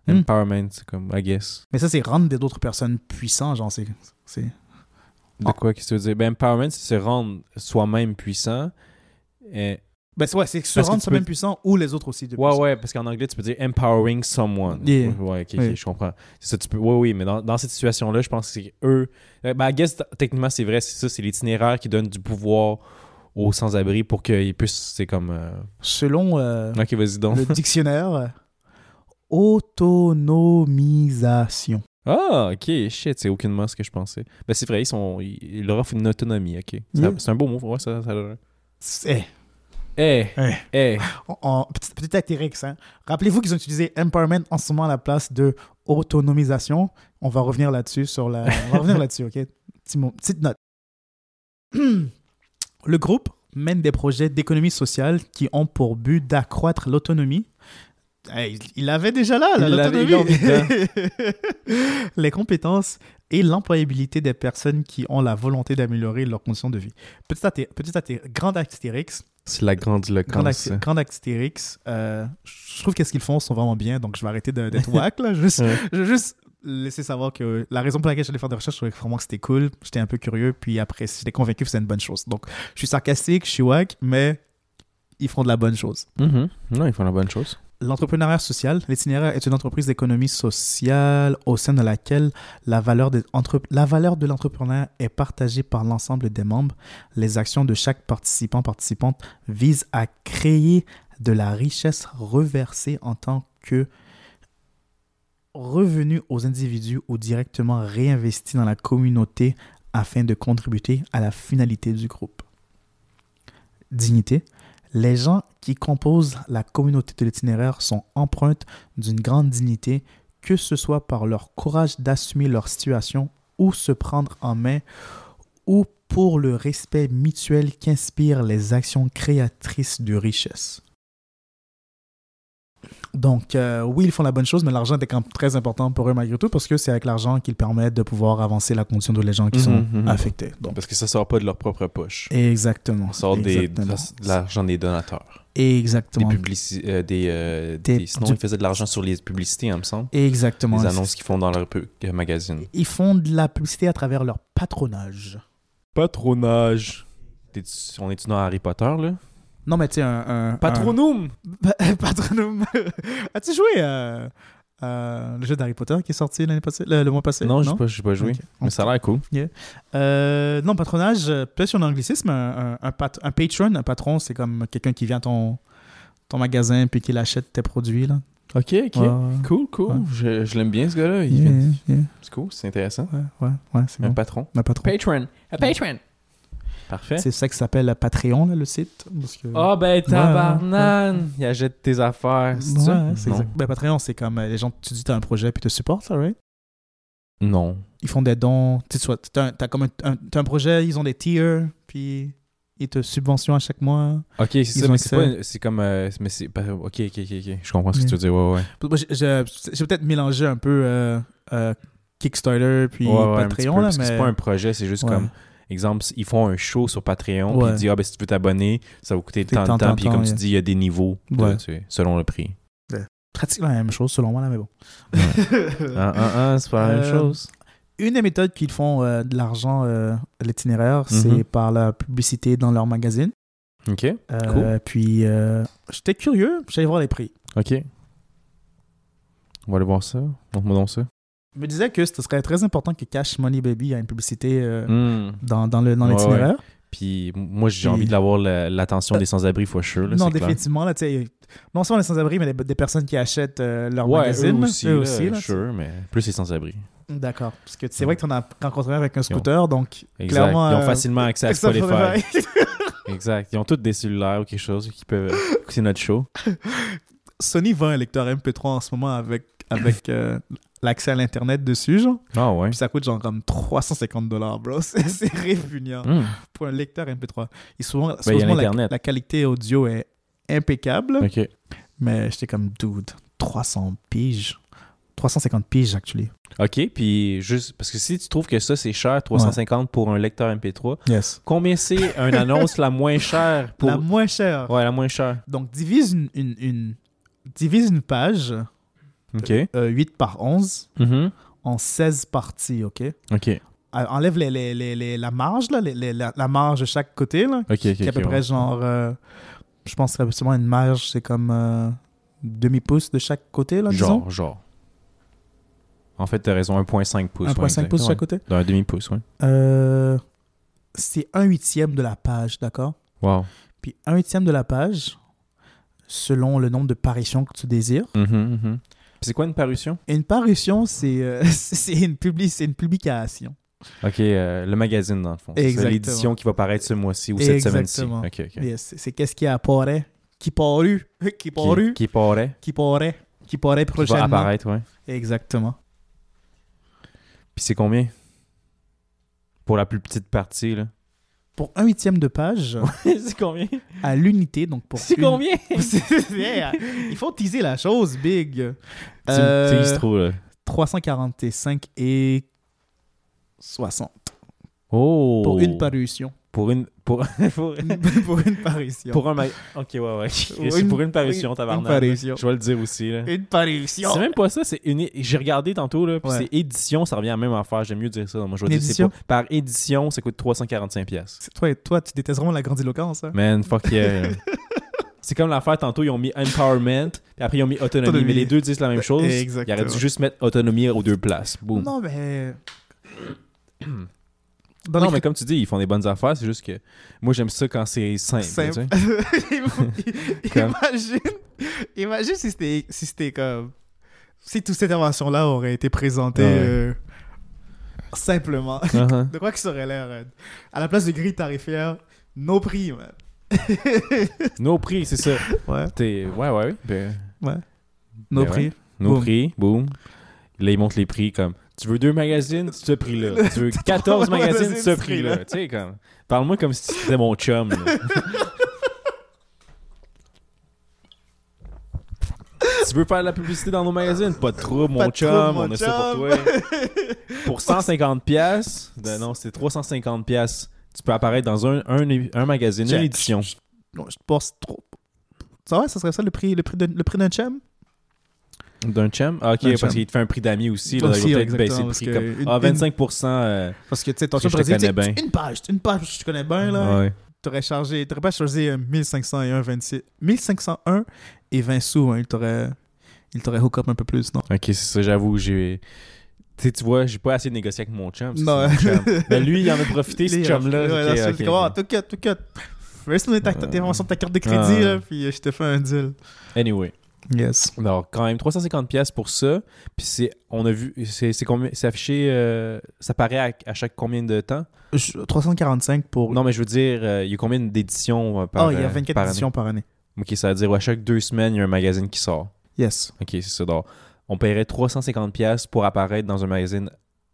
Hmm. Empowerment, c'est comme, I guess. Mais ça, c'est rendre d'autres personnes puissants, genre, c'est... De quoi, qu'est-ce que tu veux dire? Ben, empowerment, c'est se rendre soi-même puissant. Et... Ben, c'est- ouais, c'est se rendre soi-même peux- puissant ou les autres aussi. De Ouais, puissants. ouais, parce qu'en anglais, tu peux dire empowering someone. Yeah. Ouais, ok, ok, Oui. je comprends. C'est ça, tu peux. Oui, oui, mais dans, dans cette situation-là, je pense que c'est eux. Euh, Ben, I guess, techniquement, c'est vrai, c'est ça, c'est l'itinéraire qui donne du pouvoir aux sans-abri pour qu'ils puissent. C'est comme. euh, Selon euh, donc. le dictionnaire, euh, autonomisation. Ah, ok, shit, c'est aucunement ce que je pensais. Ben, c'est vrai, ils, sont, ils, leur offrent une autonomie, ok. Yeah. C'est un beau mot, ouais, ça. ça... C'est... Eh, Eh. eh. En- en- petit, petit Astérix, hein. Rappelez-vous qu'ils ont utilisé empowerment en ce moment à la place de autonomisation. On va revenir là-dessus sur la. On va revenir là-dessus, ok? Petite note. Le groupe mène des projets d'économie sociale qui ont pour but d'accroître l'autonomie. Hey, il l'avait déjà là, l'autonomie. les compétences et l'employabilité des personnes qui ont la volonté d'améliorer leurs conditions de vie. Petit, até- petit até- grand Astérix, C'est la grande Grand, loquence. Axi- Grand Astérix, euh, je trouve que ce qu'ils font sont vraiment bien, donc je vais arrêter de- d'être wack. Là. Juste, Ouais. Je vais juste laisser savoir que la raison pour laquelle j'allais faire des recherches, je trouvais vraiment que c'était cool. J'étais un peu curieux, puis après, j'étais convaincu que c'était une bonne chose. Donc, je suis sarcastique, je suis wack, mais ils font de la bonne chose. Mhm. Non, ils font la bonne chose. L'entrepreneuriat social, l'itinéraire est une entreprise d'économie sociale au sein de laquelle la valeur, de l'entrepreneur est partagée par l'ensemble des membres. Les actions de chaque participant participante visent à créer de la richesse reversée en tant que revenu aux individus ou directement réinvesti dans la communauté afin de contribuer à la finalité du groupe. Dignité. Les gens qui composent la communauté de l'itinéraire sont empreintes d'une grande dignité, que ce soit par leur courage d'assumer leur situation ou se prendre en main, ou pour le respect mutuel qu'inspirent les actions créatrices de richesse. Donc, euh, oui, ils font la bonne chose, mais l'argent est quand même très important pour eux malgré tout, parce que c'est avec l'argent qu'ils permettent de pouvoir avancer la condition de les gens qui Mhm, sont mhm. affectés. Donc, Parce que ça sort pas de leur propre poche. exactement. Ça sort des, de l'argent des donateurs. Des Exactement. publici- euh, des, euh, Des- des- sinon, du- ils faisaient de l'argent sur les publicités, il me semble. Exactement. Les annonces qu'ils font dans leur magazine. Ils font de la publicité à travers leur patronage. Patronage. On est-tu dans Harry Potter, là? Non, mais tu sais, un, un- Patronum! un- Patronum. As-tu joué euh, euh, le jeu d'Harry Potter qui est sorti l'année passée, le, le mois passé? Non, j'ai pas, j'ai pas joué. Mais ça a l'air cool. Euh, non, patronage, peut-être sur un anglicisme, un, un, un pat- un patron, un patron, c'est comme quelqu'un qui vient à ton, ton magasin puis qui achète tes produits. Là. Ok, ok. Ouais, Cool, cool. Ouais. Je, je l'aime bien, ce gars-là. Il yeah, vient- yeah. C'est cool, c'est intéressant. Ouais, ouais, ouais, c'est Un bon. patron. Un patron. Patron. Un patron. Parfait. C'est ça qui s'appelle Patreon, là, le site. parce que- Ah, ben, tabarnane! Il achète tes affaires. C'est Ouais, ça? c'est Non. exact. Ben, Patreon, c'est comme euh, les gens, tu dis t'as un projet puis te supportent, ça, right? Non. Ils font des dons. Tu t'as, t'as comme un, un- t'as un projet, ils ont des tiers, puis ils te subventionnent à chaque mois. Ok, c'est ça, mais c'est accès. pas. C'est comme. euh, mais Ok, ok, ok, ok. Je comprends ce que tu veux dire. Ouais, ouais. J'ai, peut-être mélangé un peu euh, euh, Kickstarter puis Ouais, ouais, Patreon, peu, là, mais... c'est pas un projet, c'est juste Ouais. comme. Exemple, ils font un show sur Patreon, puis ils disent Ah, ben, si tu veux t'abonner, ça va coûter tant de tant, temps. tant, Puis tant, comme tu dis, il y a des niveaux de- Ouais. tu sais, selon le prix. pratiquement la même chose, selon moi, là, mais bon. Ah, ah, ah, c'est pas la même Euh, chose. Une des méthodes qu'ils font euh, de l'argent euh, à l'itinéraire, c'est par la publicité dans leur magazine. Ok, Euh, Puis, euh, j'étais curieux, j'allais voir les prix. ok. On va aller voir ça. Montre-moi donc ça. Me disais que ce serait très important que Cash Money Baby ait une publicité euh, Hmm. dans, dans le- dans Ouais, l'itinéraire. Puis moi, j'ai Puis- envie d'avoir la- l'attention des sans-abri, for sure. Là, non, définitivement. Là, non seulement les sans-abri, mais des, des personnes qui achètent euh, leur Ouais, magazine. eux aussi, eux aussi, là, sure, mais plus les sans-abri. D'accord. Parce que c'est vrai que tu en as rencontré avec un scooter, donc Exact. clairement. Ils ont euh, facilement accès à Spotify. exact. Ils ont tous des cellulaires ou quelque chose qui peuvent écouter notre show. Sony vend un lecteur MP3 en ce moment avec, avec euh, l'accès à l'Internet dessus, genre. Ah ouais. Puis ça coûte genre comme 350 dollars, bro. C'est répugnant Hmm. pour un lecteur MP3. Et souvent, Ben, la, qualité audio est impeccable, Ok. mais j'étais comme, dude, 300 piges 350 piges, actually. OK, puis juste parce que si tu trouves que ça c'est cher, 350 pour un lecteur MP3, Yes. combien c'est une annonce la moins chère pour La moins chère. Ouais, la moins chère. Donc, divise une, une, une- divise une page, OK. euh, 8 par 11, Mhm. en 16 parties, OK? OK. Euh, Enlève les, les, les, les- la marge, là, la, la marge de chaque côté, là, OK, OK. qui est à peu près ouais. genre... euh, je pense que absolument une marge, c'est comme euh, demi-pouce de chaque côté, là, disons. Genre, genre. En fait, t'as raison, 1.5 pouces. 1,5 ouais, pouces de chaque côté? D'un demi-pouce, ouais. Euh, c'est un huitième de la page, d'accord? Wow. Puis un huitième de la page, selon le nombre de parutions que tu désires. Mhm, mhm. Puis c'est quoi une parution? Une parution, c'est euh, une, publi- une publication. OK, euh, le magazine, dans le fond. C'est l'édition qui va paraître ce mois-ci ou cette semaine-ci. Yes, c'est- qu'est-ce qui apparaît, qui paru, qui Qui, paru, qui paraît, qui paraît, qui paraît qui prochainement? va apparaître, ouais. Exactement. Puis c'est combien? Pour la plus petite partie, là. Pour un huitième de page, c'est combien? à l'unité, donc pour C'est une- combien? Il faut teaser la chose, big. Euh, trop, là. 345 et 60 Oh! pour une parution. Pour une... Pour, pour, pour une parution. pour un... OK, ouais, ouais. C'est Une- pour une parution, tabarnak. une parution. Je vais le dire aussi, là. Une parution. C'est même pas ça, c'est une. J'ai regardé tantôt, là, puis Ouais. c'est édition, ça revient à la même affaire. J'aime mieux dire ça. Moi, je vais dire pas- Par édition, ça coûte 345$. pièces. C'est- Toi, toi, tu détestes vraiment la grandiloquence. Hein? Man, fuck yeah. c'est comme l'affaire tantôt, ils ont mis empowerment, puis après ils ont mis autonomie. Autonomie. Mais les deux disent la même chose. Exactement. Ils auraient dû juste mettre autonomie aux deux places. Boum. Non, mais. Non, mais comme tu dis, ils font des bonnes affaires. C'est juste que moi, j'aime ça quand c'est simple. Comme- imagine, imagine si c'était si c'était comme si toute cette intervention là aurait été présentée Ah ouais. euh, simplement. Uh-huh. De quoi que ça aurait l'air euh, À la place de grille tarifaire, nos prix, man. Nos prix, c'est ça. Ouais, T'es- Ouais, ouais. Ben, nos Ben prix. nos Boum. prix, boum. Là, ils montent les prix comme tu veux deux magazines, ce prix-là. Tu veux 14 magazines, ce prix-là. Tu sais, comme. Parle-moi comme si c'était mon chum. là. tu veux faire de la publicité dans nos magazines? Pas de trouble, mon de chum. trouble, mon on a ça pour toi. pour 150$, piastres, ben non, c'était 350$. piastres, Tu peux apparaître dans un, un, un magazine, une édition. Non, je pense trop. Ça va, ça serait ça le prix, le prix, de, le prix d'un chum? D'un chum? Ah, ok, parce chum. qu'il te fait un prix d'amis aussi. Là, Aussi, peut-être baisser le prix que comme. une- Ah, 25%. euh, Parce que tu sais, ton chum je te connais bien. une page, une page tu connais bien, là. ouais. T'aurais chargé, t'aurais pas choisi euh, 1501 26 1501 et 20 sous, hein, il t'aurait il t'aurait hook up un peu plus, non? Ok, c'est ça, j'avoue, j'ai. Tu vois, j'ai pas assez négocié avec mon chum. Non. mon chum. Mais lui, il en a profité, ce chum-là. ouais, ok, là, c'est ok, comme, ah, ok. tout cut, tout cut. Est ta, ta, ta, de carte de crédit, Ah. là, puis euh, je te fais un deal. Anyway. Yes. Alors, quand même, 350$ pièces pour ça. Puis c'est. On a vu. C'est c'est combien. C'est affiché. euh, ça paraît à, à chaque combien de temps? 345 pour. Non, mais je veux dire, euh, il y a combien d'éditions euh, par Ah, il y a euh, 24 par année? éditions par année. Ok, ça veut dire à chaque deux semaines, il y a un magazine qui sort. Yes. Ok, c'est ça. Donc, on paierait 350$ pièces pour apparaître dans un magazine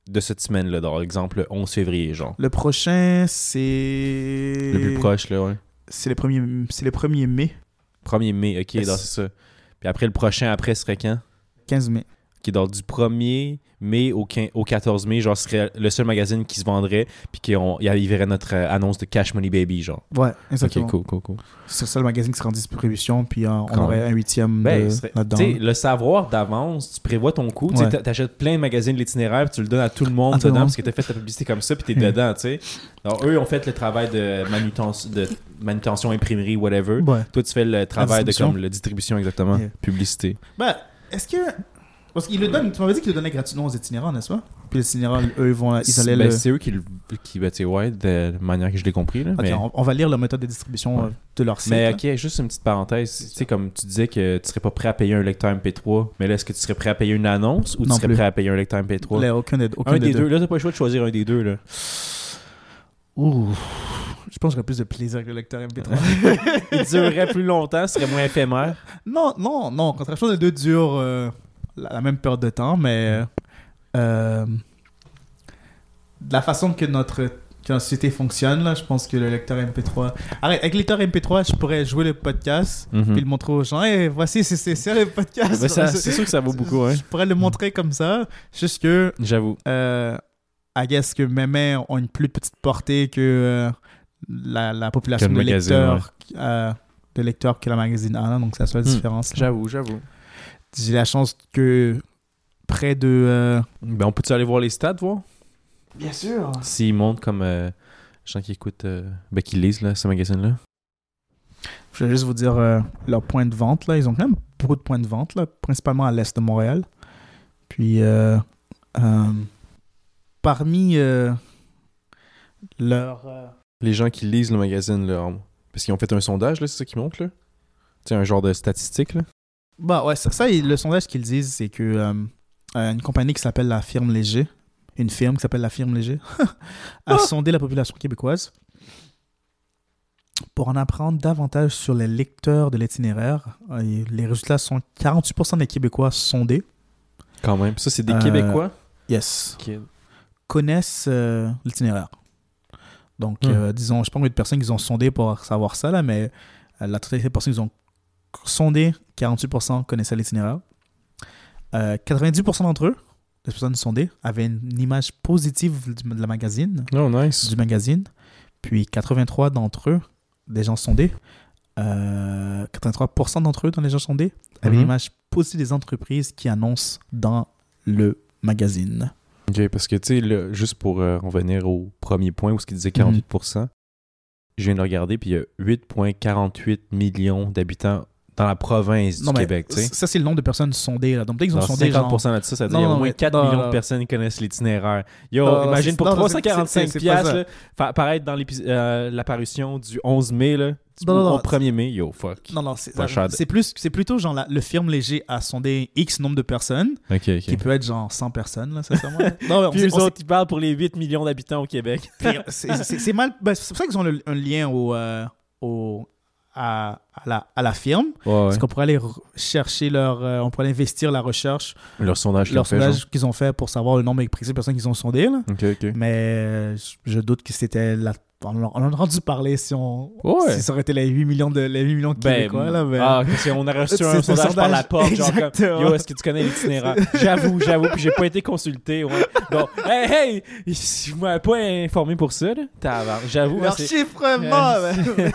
de cette semaine-là. Dans l'exemple, le 11 février, genre. Le prochain, c'est. Le plus proche, là, ouais. C'est le 1er, c'est le 1er mai. 1er mai, ok, c'est ça. Puis après, le prochain, après, serait quand? 15 mai. Qui est du 1er mai au, 15 au 14 mai, genre, ce serait le seul magazine qui se vendrait, puis qu'il y verrait notre euh, annonce de Cash Money Baby, genre. Ouais, Ok, cool, cool, cool. C'est ça le magazine qui sera en distribution, puis euh, on Quand aurait un huitième Ben, de- serait- là-dedans. tu sais, le savoir d'avance, tu prévois ton coût, tu Ouais. t'achètes plein de magazines de l'itinéraire, puis tu le donnes à tout le monde dedans, parce que t'as fait ta publicité comme ça, puis t'es Hmm. dedans, tu sais. Alors, eux, ont fait le travail de manutention, de manutention imprimerie, whatever. Ouais. Toi, tu fais le travail de distribution. comme la distribution, exactement, Yeah. publicité. Ben, est-ce que. Parce qu'il le donne. Tu m'avais dit qu'il le donnait gratuitement aux itinérants, n'est-ce pas? Puis les itinérants, eux, ils vont. Ils allaient Ben, le. C'est eux qui, le- qui ben, tu sais, ouais, de la manière que je l'ai compris, là. Ok, mais... on, on va lire la méthode de distribution Ouais. euh, de leur site. Mais là. ok, juste une petite parenthèse. Tu sais, comme tu disais que tu serais pas prêt à payer un lecteur MP3, mais là, est-ce que tu serais prêt à payer une annonce ou tu serais plus. prêt à payer un lecteur MP3 Les- aucun des, aucun Un des deux. Là, t'as pas le choix de choisir un des deux, là. Ouh. Je pense que j'aurais plus de plaisir avec le lecteur MP3. Il durerait plus longtemps, ce serait moins éphémère. non, non, non. Contrairement les deux durent euh, la, la même période de temps, mais. euh, de la façon que notre que la société fonctionne, là, je pense que le lecteur MP3. Arrête, avec le lecteur MP3, je pourrais jouer le podcast, Mhm. puis le montrer aux gens. Hey, voici, c'est- c'est le podcast. Ça- c'est sûr que ça vaut beaucoup, hein. Je pourrais le montrer comme ça, juste que, J'avoue. euh, I guess que mes mains ont une plus petite portée que euh, la, la population de magazine, lecteurs, euh, de lecteurs que la magazine a, donc c'est la seule Hmm. différence. J'avoue, j'avoue. J'ai la chance que près de... euh, Ben, on peut-tu aller voir les stats, voir? Bien sûr. S'ils montrent comme euh, les gens qui écoutent, euh, ben, qui lisent là, ce magazine-là. Je vais juste vous dire euh, leurs points de vente. Là. Ils ont quand même beaucoup de points de vente, là, principalement à l'est de Montréal. Puis, euh, euh, parmi euh, leurs... euh, Les gens qui lisent le magazine, là, parce qu'ils ont fait un sondage, là, c'est ça qu'ils montrent, là? Tu sais, un genre de statistique, là? Bah ouais, ça, ça, le sondage qu'ils disent, c'est que euh, euh, une compagnie qui s'appelle la Firme Léger, une firme qui s'appelle la Firme Léger, a sondé la population québécoise pour en apprendre davantage sur les lecteurs de l'itinéraire. Euh, Les résultats sont 48% des Québécois sondés. Quand même. Ça, c'est des Euh, Québécois? Yes. qui... connaissent euh, l'itinéraire. Donc, Hmm. disons, je sais pas combien de personnes qu'ils ont sondé pour savoir ça, là, mais la totalité des personnes qu'ils ont sondé, 48% connaissaient l'itinéraire. Euh, 90% d'entre eux, les personnes sondées, avaient une, une image positive du- de la magazine, Oh, nice. du magazine. Puis 83 d'entre eux, des gens sondés, euh, 83% d'entre eux dans les gens sondés, avaient une image positive des entreprises qui annoncent dans le magazine. OK, parce que, tu sais, juste pour euh, revenir au premier point où ce qu'il disait 48%, je viens de regarder, puis il y a 8,48 millions d'habitants dans la province du Non, mais Québec, ça, c'est le nombre de personnes sondées. Là. Donc, peut-être qu'ils ont sondé. 50% genre- de ça, ça veut dire qu'il y a au moins mais- 4 non, millions de personnes qui connaissent l'itinéraire. Yo, Non, imagine pour non, non, 345 c'est- c'est- c'est pas piastres, ça. paraître dans euh, l'apparition du 11 mai, là, du- au non. 1er mai, yo, fuck. Non, non, c'est plus, c'est plutôt genre la- le firme léger a sondé X nombre de personnes, OK, qui peut être genre 100 personnes, là, sincèrement. non, on Puis eux autres, ils parlent pour les 8 millions d'habitants au Québec. C'est- mal. ben, c'est pour ça qu'ils ont un lien au, euh, au, à, à la, à la firme. Ouais, ouais. Parce qu'on pourrait aller chercher leur. euh, on pourrait investir la recherche, Leur sondage qu'ils ont leur sondage qu'ils ont fait pour savoir le nombre précis de personnes qu'ils ont sondées. là. OK, OK. Mais euh, je doute que c'était la. On en a entendu parler si, on, Ouais. si ça aurait été les 8 millions de, les 8 millions de Ben, là. Ah, parce qu'on a reçu un sondage par la porte, genre comme. Yo, est-ce que tu connais l'itinéraire J'avoue, j'avoue, puis j'ai pas été consulté. Ouais. Donc, hey, hey, je m'avais pas informé pour ça, là. J'avoue, Leur chiffrement, mais-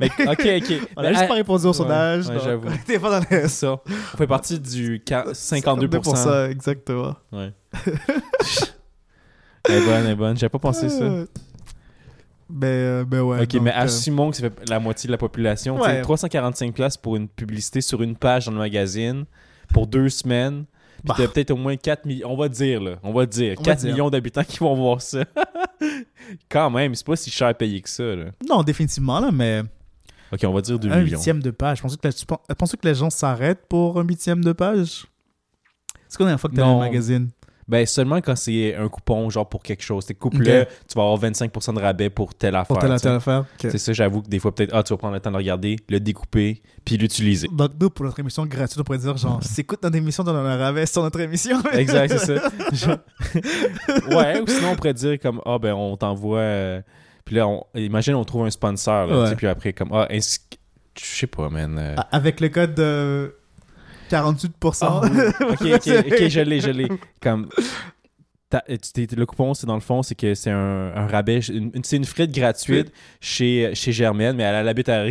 Mais, ok, ok. On a juste ah, pas répondu au sondage. ouais, j'avoue. était pas dans les ça. On fait partie du qua- 52%. exactement. Ouais. elle est bonne, elle est bonne. J'avais pas pensé ça. Ben, euh, ben ouais. ok, donc, mais euh, assumons que ça fait la moitié de la population. Ouais. Tu sais, 345 places pour une publicité sur une page dans le magazine pour deux semaines. Puis Bah. t'as peut-être au moins 4 millions. On va dire, là. On va dire. On va 4 dire. millions d'habitants qui vont voir ça. Quand même, c'est pas si cher à payer que ça, là. Non, définitivement, là, mais Ok, on va dire 2 un millions. huitième de page. Pensez que, la- les gens s'arrêtent pour un huitième de page? C'est quand la dernière fois que t'as un magazine? Ben, seulement quand c'est un coupon, genre pour quelque chose. T'es là, tu vas avoir 25% de rabais pour telle affaire. Pour telle, telle affaire. C'est ça, j'avoue que des fois, peut-être, ah, tu vas prendre le temps de le regarder, le découper, puis l'utiliser. Donc, nous, pour notre émission gratuite, on pourrait dire genre, si écoute notre émission, donne un rabais sur notre émission. Exact, c'est ça. Genre- ouais, ou sinon, on pourrait dire comme, ah, ben, on t'envoie. euh, Puis là, on... imagine, on trouve un sponsor, là, Ouais. tu sais, puis après, comme, ah, je sais pas, man. euh, Avec le code de 48%. Ah, oui. ok, ok, ok, je l'ai, je l'ai. Comme. t'es- le coupon, c'est dans le fond, c'est que c'est un, un rabais, une- c'est une frite gratuite chez, chez Germaine, mais elle, elle habite à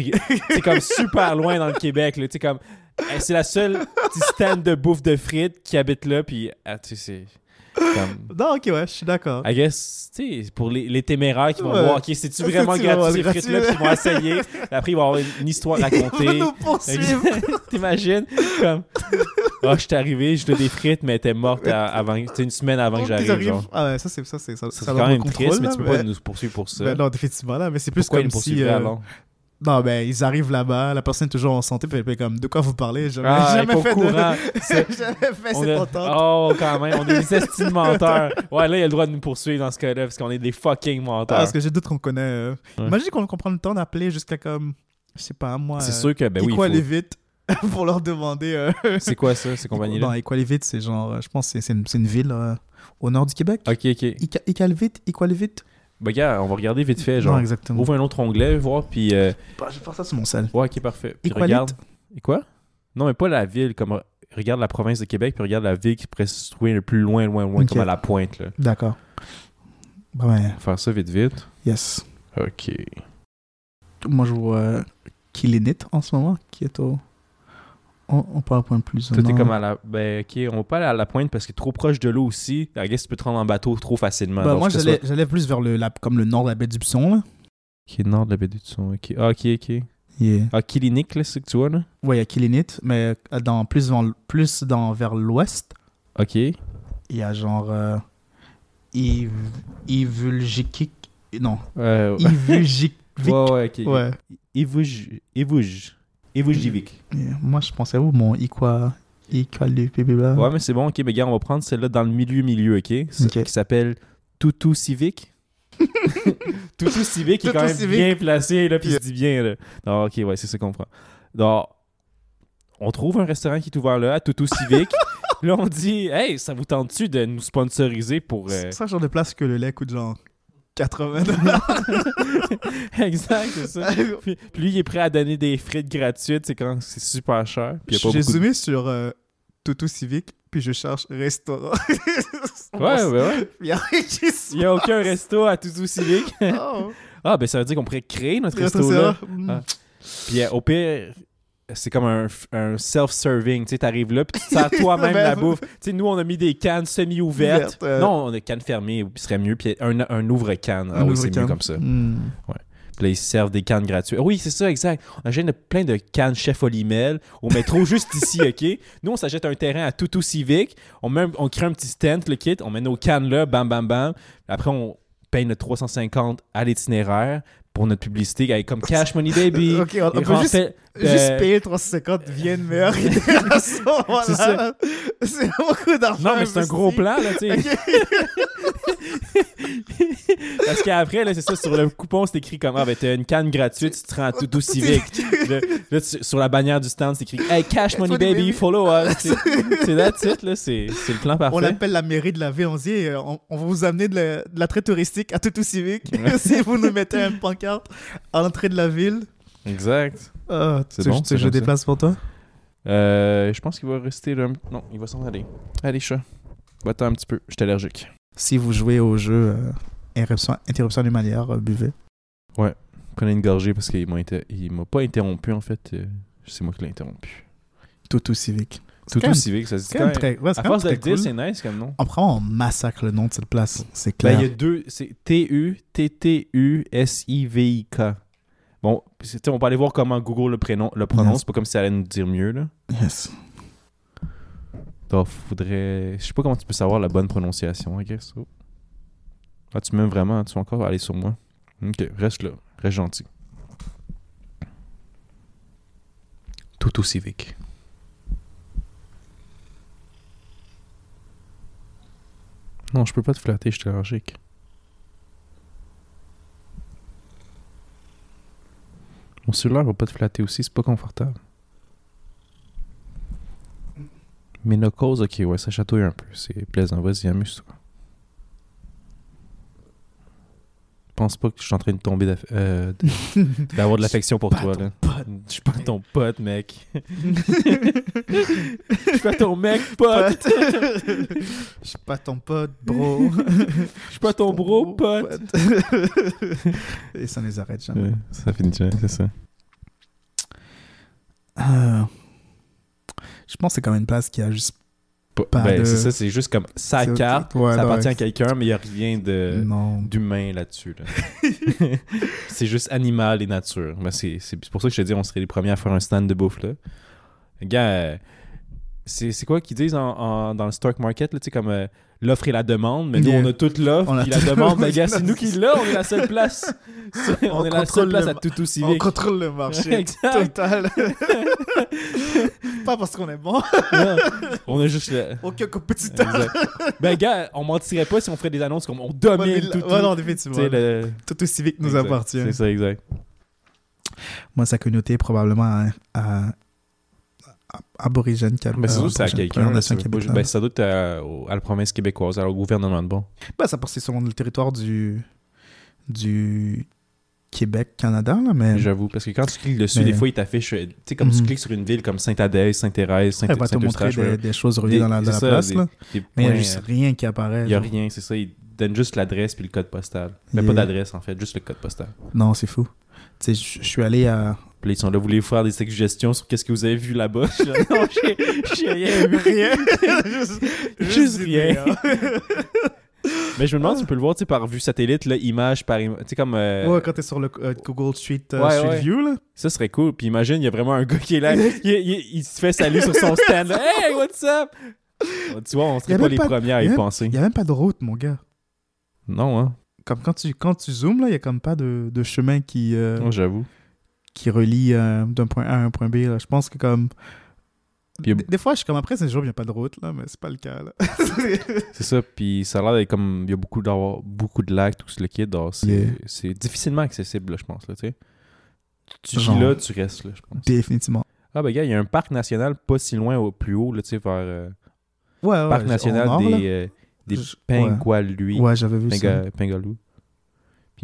C'est comme super loin dans le Québec. comme, elle- c'est la seule petite stand de bouffe de frites qui habite là, puis ah, tu sais, c'est. Comme, non, ok, ouais, je suis d'accord. I guess, tu sais, pour les, les téméraires qui vont Ouais. voir, ok, c'est-tu vraiment gratuit ces frites-là, puis ils vont essayer. Après, ils vont avoir une, histoire Ils vont racontée. nous poursuivre. T'imagines? Comme. Ah, je suis arrivé, je des frites, mais elle était morte à- avant. C'était une semaine avant que Ils j'arrive. Ah ouais, ça, c'est ça, c'est ça. C'est quand même triste, mais tu peux pas nous poursuivre pour ça. Ben non, définitivement, là, mais c'est plus Pourquoi comme si... euh? Non, ben, ils arrivent là-bas, la personne est toujours en santé, puis elle fait comme, de quoi vous parlez? Jamais, Ah, est jamais fait de... Jamais fait cette entente. Oh, quand même, on est des estimes menteurs. Ouais, là, il a le droit de nous poursuivre dans ce cas-là, parce qu'on est des fucking menteurs. Parce que j'ai doute qu'on connaît... euh, Ouais. Imagine qu'on prend le temps d'appeler jusqu'à comme... Je sais pas, moi... c'est euh, sûr que, ben oui, Equal faut- Vite pour leur demander... euh, C'est quoi ça, ces compagnies-là? Non, Equalivite, c'est genre, euh, je pense que c'est- une, une ville euh, au nord du Québec. Ok, ok. Ica- Iqaluit, Ben, gars, on va regarder vite fait. Genre, Non, exactement. ouvre un autre onglet, voir, puis. euh, Bah, je vais faire ça sur mon sel. Ouais, ok, parfait. Puis Equalite? regarde. Et quoi? Non, mais pas la ville. Comme regarde la province de Québec, puis regarde la ville qui pourrait se trouver le plus loin, loin, loin, comme à la pointe. Là. D'accord. Bah, ben, Faire ça vite, vite. yes. Ok. Moi, je vois euh, Killinit en ce moment, qui est au. On, on parle point plus. au Toi, t'es nord. comme à la. Ben, ok, on va pas aller à la pointe parce que trop proche de l'eau aussi. I guess tu peux te rendre en bateau trop facilement. Bah, Donc, moi, j'allais soit- j'allais plus vers le, la, comme le nord de la baie du Buisson, là. Qui est nord de la baie du Son. Ok, ah, ok, ok. Yeah. Ah, Kilinik, là, c'est ce que tu vois, là? Ouais, il y a Killinit, mais euh, dans, plus, dans, plus dans, vers l'ouest, Ok. il y a genre. Euh, Iv- Ivulgikik. Non. Euh, Ivulgikvik. ouais, ouais, ok. Ouais. Ivouj. Ivouj. Ivujivik. Yeah. Moi, je pensais à vous, mon Iqua. Iqua le bébé Ouais, mais c'est bon, ok, mais gars, on va prendre celle-là dans le milieu-milieu, ok? Ce- Ok. Qui s'appelle Toutou Civic. Toutou Civic qui est quand même bien placé, là, puis Yeah. se dit bien, là. Non, ok, ouais, c'est ça qu'on prend. Donc, on trouve un restaurant qui est ouvert là, à Toutou Civic. là, on dit, hey, ça vous tente-tu de nous sponsoriser pour. euh, C'est ça, genre de place que le lait coûte genre 80 dollars. exact, c'est ça. Puis, puis lui, il est prêt à donner des frites gratuites, c'est quand c'est super cher. Puis il y a pas J'ai de- zoomé sur euh, Toto Civic, puis je cherche restaurant. Ouais, ouais, ouais. Il a n'y a aucun resto à Toutou Civic. Oh, ah, ben ça veut dire qu'on pourrait créer notre resto restaurant. là. Ah. Puis euh, au pire, c'est comme un, un self-serving. Tu sais, t'arrives là, puis tu te sers toi-même la bouffe. Tu sais, nous, on a mis des cannes semi-ouvertes. Ouverte, euh. Non, on a cannes fermées, ce serait mieux. Puis un, un ouvre-canne. Ah oui, c'est mieux comme ça. Mm. Puis là, ils servent des cannes gratuites. Oui, c'est ça, exact. On achète plein de cannes Chef Olimel au métro juste ici, OK? Nous, on s'achète un terrain à Toutou Civic. On, met, on crée un petit stand, le kit. On met nos cannes là, bam, bam, bam. Après, on paye notre 350 à l'itinéraire pour notre publicité. avec Comme Cash Money Baby. Ok, on, on peut juste, rempli- juste euh, payer 350 viennent meilleure itération. voilà. C'est ça. C'est beaucoup d'argent. Non, mais c'est un gros plan, là, tu sais. Parce qu'après, là, c'est ça, sur le coupon, c'est écrit comme Ah, ben, t'as une canne gratuite, tu te rends à Toutou Civic. Là, là, tu- sur la bannière du stand, c'est écrit Hey, Cash Money Baby, Baby. follow us. C'est it, là, c'est c'est le plan On parfait. appelle la mairie de la ville, on dit euh, on, on va vous amener de la, de l'attrait touristique à Toutou Civic Ouais. si vous nous mettez un pancarte à l'entrée de la ville. Exact. Ah, C'est bon, tu- c'est je ça. déplace pour toi? Euh, je pense qu'il va rester là. Non, il va s'en aller. Allez, chat. Va-t'en un petit peu. Je suis allergique. Si vous jouez au jeu euh, interruption, interruption animalière, euh, buvez. Prenez une gorgée parce qu'il m'a inter- il m'a pas interrompu, en fait. Euh, C'est moi qui l'ai interrompu. Toutou Civic. Toutou Civic, ça se dit quand même. très, ouais, c'est À force de le dire, c'est nice comme nom. On prend on massacre le nom de cette place, c'est Ben, clair. il y a deux. C'est T-U-T-T-U-S-I-V-I-K. Bon, on peut aller voir comment Google le, prénom, le prononce. Yes. Pas comme si ça allait nous dire mieux, là. Yes. Donc, faudrait. Je sais pas comment tu peux savoir la bonne prononciation, I guess. Ah, tu m'aimes vraiment. Tu vas encore aller sur moi. Ok, reste là. Reste gentil. Toutou Civic. Non, je peux pas te flatter, je suis allergique. Mon cellulaire va pas te flatter aussi, c'est pas confortable. Ménocause, ok, ouais, ça chatouille un peu. C'est plaisant. Vas-y, amuse-toi. Pense pas que je suis en train de tomber euh, d'avoir de l'affection pour toi, ton là. pote. Je suis pas ton pote, mec. Je suis pas ton mec, pote. Pote. Je suis pas ton pote, bro. Je suis pas ton bro, pote. Et ça ne les arrête jamais. Ouais, ça finit jamais, c'est ça. Euh, je pense que c'est comme une place qui a juste. Ben, de- c'est ça, c'est juste comme sa carte, ouais, ça appartient ouais. à quelqu'un, mais il n'y a rien de d'humain là-dessus. là. c'est juste animal et nature. Ben, c'est c'est pour ça que je te dis, on serait les premiers à faire un stand de bouffe. Là. Gars, euh, c'est c'est quoi qu'ils disent en, en- dans le stock market, là, tu sais, comme euh, l'offre et la demande, mais nous, Yeah. on a toute l'offre, On a puis la tout- demande, ben, gars, c'est nous qui l'a, on est la seule place. On, On est la seule place à ma- Toutou On contrôle le marché total. pas parce qu'on est bon. Non, on a juste le... Aucun compétiteur. Ben, gars, on mentirait pas si on ferait des annonces comme on domine mais tout. ouais, non, définitivement. Le... Toutou Civic nous Exact. appartient. C'est ça, exact. Moi, sa communauté est probablement à, à- aborigène. Québé- Mais c'est quelqu'un. ça québécoise. Ben, ça doit être à, à la province québécoise, à au gouvernement de bon. Ben, ça passe sur le territoire du, du Québec, Canada, là, mais J'avoue, parce que quand tu cliques dessus, Mais- des fois, il t'affiche. euh, Tu sais, comme tu Mhm. cliques sur une ville comme Saint- elle va te montrer Saint-Eustache. des, des choses reliées dans la, dans la ça, place. des- là. des Mais il n'y a juste rien qui apparaît. Il n'y a genre. rien, c'est ça. Il donne juste l'adresse puis le code postal. Mais Yeah. pas d'adresse, en fait, juste le code postal. Non, c'est fou. Tu sais, je suis allé à. Puis là, ils sont là, vous voulez faire des suggestions sur qu'est-ce que vous avez vu là-bas? Je suis là, non, j'ai j'ai rien vu. Rien. Juste rien. Mais je me demande si tu peux le voir, tu sais, par vue satellite, là, image par image. Tu sais, comme. euh, Ouais, quand t'es sur le euh, Google Street, euh, Ouais, Street ouais. View, là. Ça serait cool. Puis imagine, il y a vraiment un gars qui est là. il, il- il se fait saluer sur son stand. là, Hey, what's up? Tu vois, on Y serait pas les pas- premiers à y y penser. Il n'y a même pas de route, mon gars. Non, hein? Comme quand tu, quand tu zoomes, là, il n'y a comme pas de, de chemin qui, euh, Non, j'avoue. Qui relie euh, d'un point A à un point B. Là. Je pense que comme. Puis Des, des fois, je suis comme après, c'est jour, il n'y a pas de route, là, mais c'est pas le cas. Là. C'est ça. Puis ça a l'air d'être comme. Il y a beaucoup, d'avoir beaucoup de lacs, tout ce le kit. C'est Yeah. difficilement accessible, là, je pense. Là, tu sais. Tu vis là, tu restes là, je pense. Définitivement. Ah, ben, gars, il y a un parc national pas si loin au plus haut, là, tu sais, vers. euh, Ouais, ouais. parc national nord, des, euh, des. Ouais, j'avais vu ça. Pingalou.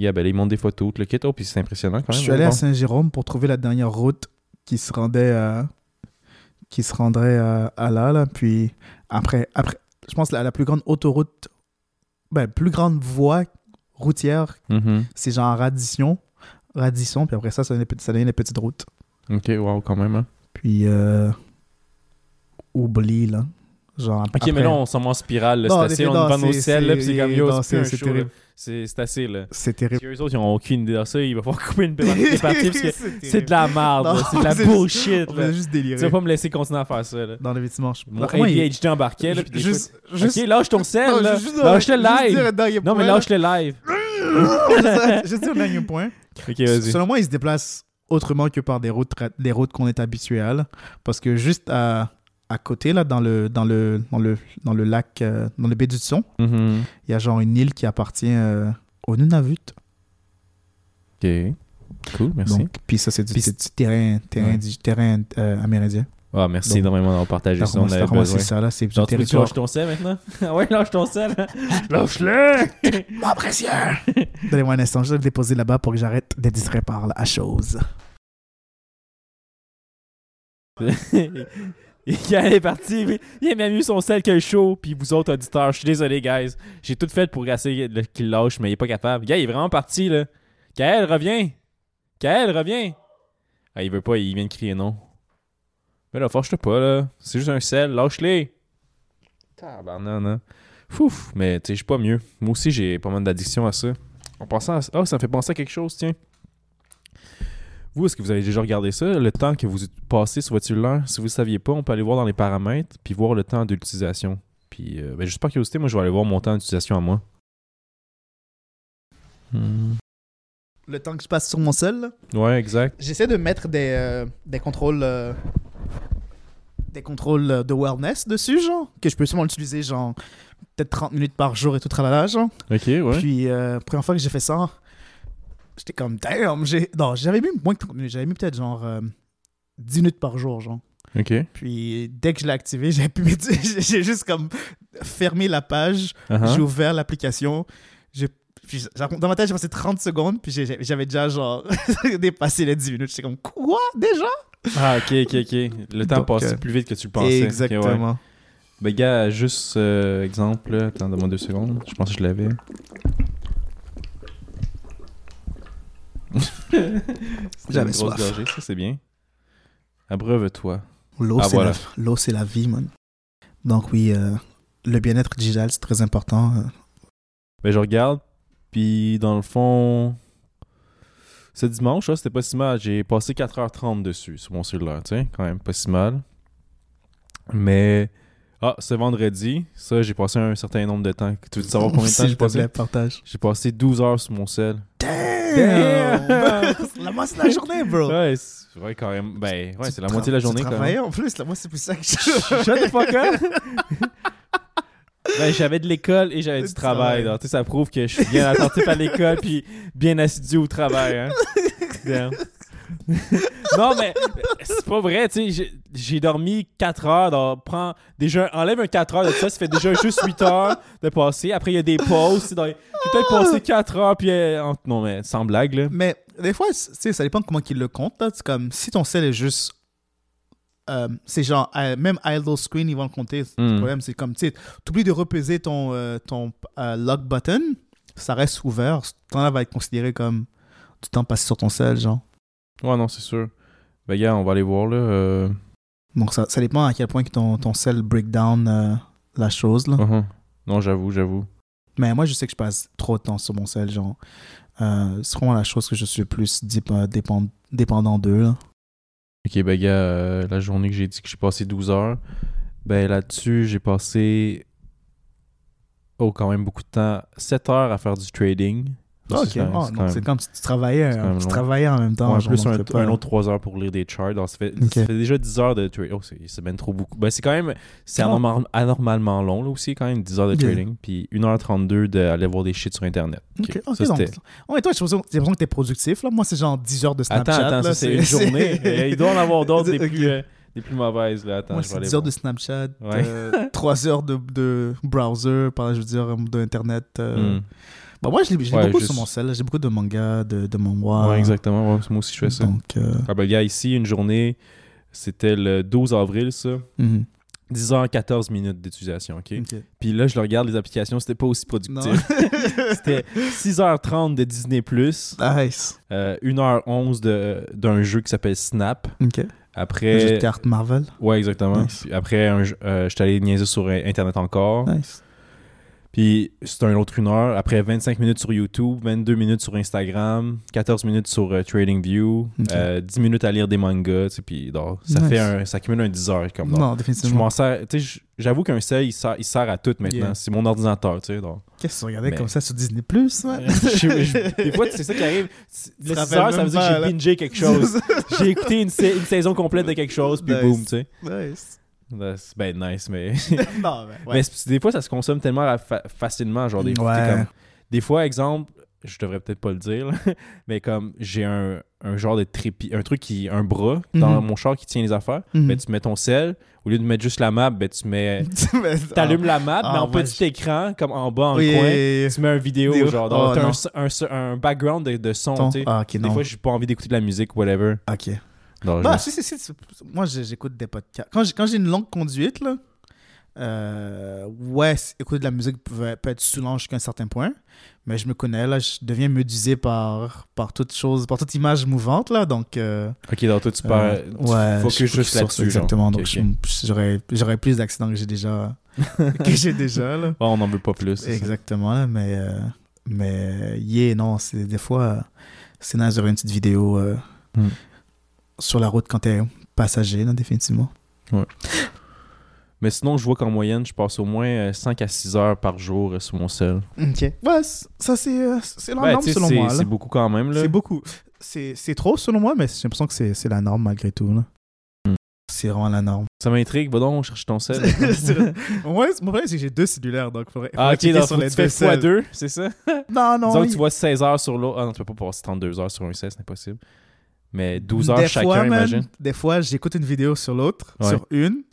Ah, ben, là, ils montrent des photos, tout le kit. Oh, puis c'est impressionnant quand Je même. suis là, allé à bon. Saint-Jérôme pour trouver la dernière route qui se rendait à, qui se rendrait à, à là, là. Puis après, après, je pense que la, la plus grande autoroute, ben, plus grande voie routière, Mhm. c'est genre Radisson. Radisson, puis après ça, ça devient, ça devient les petites routes. Ok, wow, quand même. Hein. Puis, euh, oublie, là. Genre, Ok, après- mais là, on s'en va en spirale. là. Non, C'est assez, non, on nos c'est- selles, là, puis c'est comme, yo, c'est terrible. C'est assez, là. C'est terrible. qu'eux autres, ils ont aucune idée de ça. Il va falloir couper une partie parce que c'est de la merde. C'est de la c'est- bullshit, là. juste Tu délirer. vas pas me laisser continuer à faire ça, là. Dans le vêtement. je- Mon ADHD embarquait, là, puis Juste, juste, Ok, lâche ton sel, là. Lâche le live. Non, mais lâche le live. Juste dire un dernier point. Ok, vas-y. Selon moi, il se déplace autrement que par des routes, des routes qu'on est habitué à. Parce que juste à, à côté, là, dans le, dans le, dans le, dans le lac, euh, dans le baie du Son, Mhm. il y a genre une île qui appartient euh, au Nunavut. Ok. Cool, merci. Puis ça, c'est du, c'est terrain, terrain, Ouais. du terrain euh, amérindien. Ah, merci Donc, énormément d'avoir partagé ça. On avait besoin. ça, là, c'est du territoire. lâches ton sel maintenant? Ah ouais, lâche ton sel. Lâche-le! Mon précieux! Donnez-moi un instant, je vais le déposer là-bas pour que j'arrête d'être distrait par la chose. Il est parti, il a même eu son sel que le show, puis vous autres auditeurs, je suis désolé, guys. J'ai tout fait pour essayer qu'il lâche, mais il est pas capable. Gars, il est vraiment parti, là. Kael, reviens! Kael, reviens! Ah, il veut pas, il vient de crier non. Mais là, fâche-toi pas, là. C'est juste un sel, lâche-les! Tabarnak, hein. Fouf! Mais, tu sais, je suis pas mieux. Moi aussi, j'ai pas mal d'addiction à ça. En pensant à... Oh, ça me fait penser à quelque chose, tiens. Vous, est-ce que vous avez déjà regardé ça, le temps que vous passez sur votre cellulaire? Si vous ne saviez pas, on peut aller voir dans les paramètres puis voir le temps d'utilisation. Puis, euh, ben, juste par curiosité, moi, je vais aller voir mon temps d'utilisation à moi. Hmm. Le temps que je passe sur mon seul, là, Ouais, exact. J'essaie de mettre des, euh, des contrôles euh, des contrôles euh, de wellness dessus, genre, que je peux seulement utiliser, genre, peut-être 30 minutes par jour et tout tralala, genre. Ok, ouais. Puis, euh, première fois que j'ai fait ça, j'étais comme, damn, j'ai... Non, j'avais mis moins que 30 minutes, j'avais mis peut-être, genre, euh, 10 minutes par jour, genre. Ok. Puis, dès que je l'ai activé, j'ai pu j'ai juste, comme, fermé la page, Uh-huh. j'ai ouvert l'application, j'ai... Puis, dans ma tête, j'ai passé 30 secondes, puis j'avais déjà, genre, dépassé les 10 minutes. J'étais comme, quoi, déjà? Ah, ok, ok, ok. Le temps passe euh, plus vite que tu le pensais. Ouais. Exactement. Ben, gars, juste euh, exemple, attends, donne-moi deux secondes. Je pense que je l'avais. C'était J'avais soif. gorgée, ça, c'est bien. Abreuve-toi. L'eau, Ah, c'est voilà. la, la vie, man. Donc oui, euh, le bien-être digital, c'est très important. euh. Ben, je regarde, puis dans le fond, ce dimanche, c'était pas si mal. J'ai passé 4h30 dessus sur mon cellulaire, tu sais, quand même pas si mal. Mais, ah, ce vendredi, ça, j'ai passé un certain nombre de temps. Tu veux savoir combien de temps j'ai passé? J'ai passé 12 heures sur mon sel. Damn! la moitié de la journée, bro. Ouais, c'est vrai, quand même. Ben, ouais, c'est la moitié de la journée, tu quand même. en plus, la moitié c'est plus ça que je... Shut the fuck up! ben, j'avais de l'école et j'avais du travail. donc, ça prouve que je suis bien attentif à l'école puis bien assidu au travail. Hein? Damn. non, mais c'est pas vrai, tu sais. j'ai- dormi 4 heures. Donc, prends déjà, enlève un 4 heures de ça, ça fait déjà juste 8 heures de passer. Après, il y a des pauses. J'ai peut-être passé 4 heures, puis euh, non, mais sans blague, là. Mais des fois, tu sais, ça dépend de comment ils le comptent. là. C'est comme si ton sel est juste. euh, c'est genre, euh, même idle screen, ils vont le compter. Le Mm. problème, c'est comme, tu sais, t'oublies de repeser ton, euh, ton lock button, ça reste ouvert. Ce temps-là va être considéré comme du temps passé sur ton sel, genre. Ouais, non, c'est sûr. Ben, gars, on va aller voir, là. euh, Donc, ça, ça dépend à quel point que ton, ton sel break down euh, la chose, là. uh-huh. Non, j'avoue, j'avoue. Mais moi, je sais que je passe trop de temps sur mon sel, genre. Euh, c'est vraiment la chose que je suis le plus euh, dépend- dépendant d'eux, là. Ok, ben, gars, euh, la journée que j'ai dit que j'ai passé 12 heures, ben, là-dessus, j'ai passé. Oh, quand même beaucoup de temps. 7 heures à faire du trading. Ah, ok. c'est quand même- Ah, c'est donc quand c'est même- comme si tu travaillais, même tu travaillais en même temps. Ouais, genre, plus un, un autre 3 heures pour lire des charts. Donc, ça, fait, Ok. ça fait déjà 10 heures de trading. Oh, c'est même trop beaucoup. Ben, c'est quand même. C'est Ah. anormal- anormalement long, là aussi, quand même, 10 heures de Yeah. trading. Puis 1h32 d'aller voir des shit sur Internet. Ok, Ok, ok, ça, donc- Ouais, toi, j'ai l'impression que t'es productif. Là. Moi, c'est genre 10 heures de Snapchat. Attends, attends, là, ça, c'est une journée. Il doit en avoir d'autres des, plus, euh, des plus mauvaises. Là. Attends, Moi, je vais c'est aller 10 heures voir. de Snapchat, Ouais. 3 heures de, de browser, par là, je veux dire, d'Internet. Euh... Bah, moi, je je Ouais, beaucoup juste- sur mon sel. J'ai beaucoup de mangas, de, de manhwa. Ouais, exactement. Ouais, moi aussi, je fais ça. Donc, euh, Ah ben, gars, ici, une journée, c'était le 12 avril, ça. mhm. 10h14 minutes d'utilisation, OK? Ok. Puis là, je le regarde, les applications, c'était pas aussi productif. c'était 6h30 de Disney+, nice. euh, 1h11 de- d'un jeu qui s'appelle Snap. Ok. Le jeu de Après... cartes Marvel. Ouais, exactement. Nice. Puis après, un euh, j'étais allé niaiser sur euh, Internet encore. Nice. Puis c'était un autre une heure. Après 25 minutes sur YouTube, 22 minutes sur Instagram, 14 minutes sur euh, TradingView, Ok. euh, 10 minutes à lire des mangas. tu sais, Puis donc, ça Nice. fait un, ça cumule un 10 heures. Comme, donc, Non, je définitivement. m'en sers. tu sais, j- J'avoue qu'un sel, il sert, il sert à tout maintenant. Yeah. C'est mon ordinateur. Tu sais, donc. Qu'est-ce que tu regardais Mais- comme ça sur Disney Plus ouais? Des fois, c'est ça qui arrive. Le te 6 rappelles heures, ça veut dire que j'ai bingé quelque chose. j'ai écouté une, sa- une saison complète de quelque chose, puis Nice. boum, tu sais. nice. Ben, C'est ben nice, mais. non, mais ouais. Mais c'est- des fois, ça se consomme tellement fa- facilement. Genre, des, Ouais. comme- des fois, exemple, je devrais peut-être pas le dire, là, mais comme j'ai un, un genre de trépied, un truc qui. un bras dans Mhm. mon char qui tient les affaires, ben, tu mets ton sel, au lieu de mettre juste la map, ben, tu mets. Mais- T'allumes la map, Ah, mais en ouais, petit écran, comme en bas, en Oui, coin. et- Tu mets un vidéo, Vidéo. genre, Oh, donc t'as non. un, un background de, de son, ton- tu sais. Ah, ok, Des non. fois, j'ai pas envie d'écouter de la musique, whatever. Ok. Donc, Bah, je- si, si, si, Moi, j'écoute des podcasts. Quand j'ai, quand j'ai une longue conduite, là, euh, ouais, écouter de la musique peut, peut être saoulant jusqu'à un certain point. Mais je me connais, là, je deviens médusé par, par toute chose, par toute image mouvante, là. Donc, euh, Ok, donc toi, tu euh, pars. tu ouais, focuses je focus juste sur là-dessus. Exactement. Donc, Ok, je- ok. je- j'aurais, j'aurais plus d'accidents que j'ai déjà, que j'ai déjà, là. On n'en veut pas plus. Exactement, là, mais, euh, mais yeah, non, c'est des fois, euh, c'est nice d'avoir une petite vidéo euh, Hmm. Sur la route quand t'es passager, là, définitivement. Mais sinon, je vois qu'en moyenne, je passe au moins euh, 5 à 6 heures par jour euh, sur mon sel. Ok. Ouais, ça, c'est, euh, c'est la Ben, norme tu selon moi. C'est beaucoup quand même. C'est beaucoup. C'est, trop selon moi, mais j'ai l'impression que c'est, la norme malgré tout. Là. Hmm. C'est vraiment la norme. Ça m'intrigue. Va donc chercher ton sel. Ouais, mon problème, c'est que j'ai deux cellulaires, donc faudrait, ah, ok, donc sur les tu fais deux celles. x2, c'est ça? Non, non. Disons que tu vois 16 heures sur l'autre. Ah non, tu peux pas passer 32 heures sur un sel, c'est impossible. Mais 12 heures des chacun, fois, man, imagine. Des fois, j'écoute une vidéo sur l'autre, Ouais. sur une,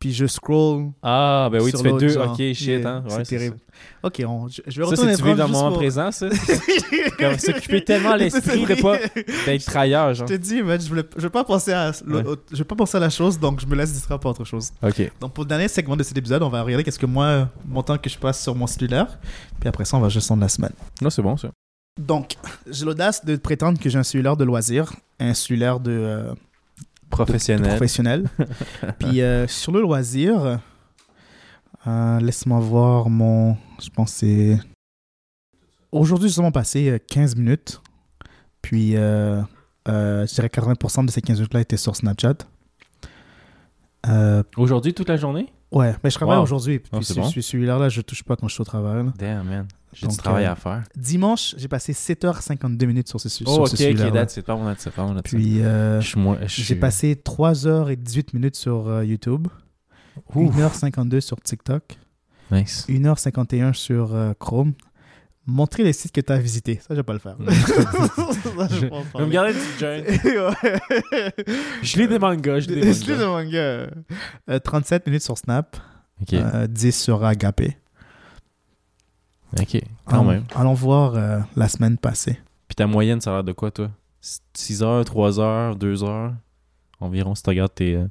puis je scroll Ah, ben oui, sur tu fais deux. genre. Ok, shit, hein. c'est terrible. Ok, on- je, je vais Ça, retourner c'est tu vis dans le moment juste présent, ça? Comme s'occuper tellement l'esprit de pas d'être genre. Je te dis, man, je voulais, je veux pas penser à, Ouais. je veux pas penser à la chose, donc je me laisse distraire par autre chose. Ok. Donc pour le dernier segment de cet épisode, on va regarder qu'est-ce que moi, mon temps que je passe sur mon cellulaire, puis après ça, on va gestion de la semaine. Non, c'est bon, ça. Donc, j'ai l'audace de prétendre que j'ai un cellulaire de loisir, un cellulaire de, euh, de Professionnel. professionnel. puis euh, sur le loisir, euh, laisse-moi voir mon, je pense que c'est aujourd'hui justement passé euh, 15 minutes, puis je dirais 80% de ces 15 minutes-là étaient sur Snapchat. Aujourd'hui, toute la journée? Ouais, mais je travaille Wow. aujourd'hui. Puis c'est ce- bon. ce- celui-là, là, je touche pas quand je suis au travail. là. Damn, man. J'ai du travail euh, à faire. Dimanche, j'ai passé 7h52 minutes sur ce, su- Oh, sur ok, ce ok, it. Parle-moi de ça, parle-moi de ça. Puis euh, Je je j'ai passé 3h18 minutes sur euh, YouTube, Ouf. 1h52 sur TikTok, Nice. 1h51 sur euh, Chrome, Montrer les sites que tu as visités. Ça, je vais pas le faire. Mm. Ça, je Je vais pas joint. Ouais. Je lis des mangas, je lis des Je mangas. mangas. Euh, 37 minutes sur Snap, Ok, euh, 10 sur Agapé. Ok, quand Allons- même. Allons voir euh, la semaine passée. Puis ta moyenne, ça a l'air de quoi, toi? 6 heures, 3 heures, 2 heures? Environ, si tu regardes tes. euh,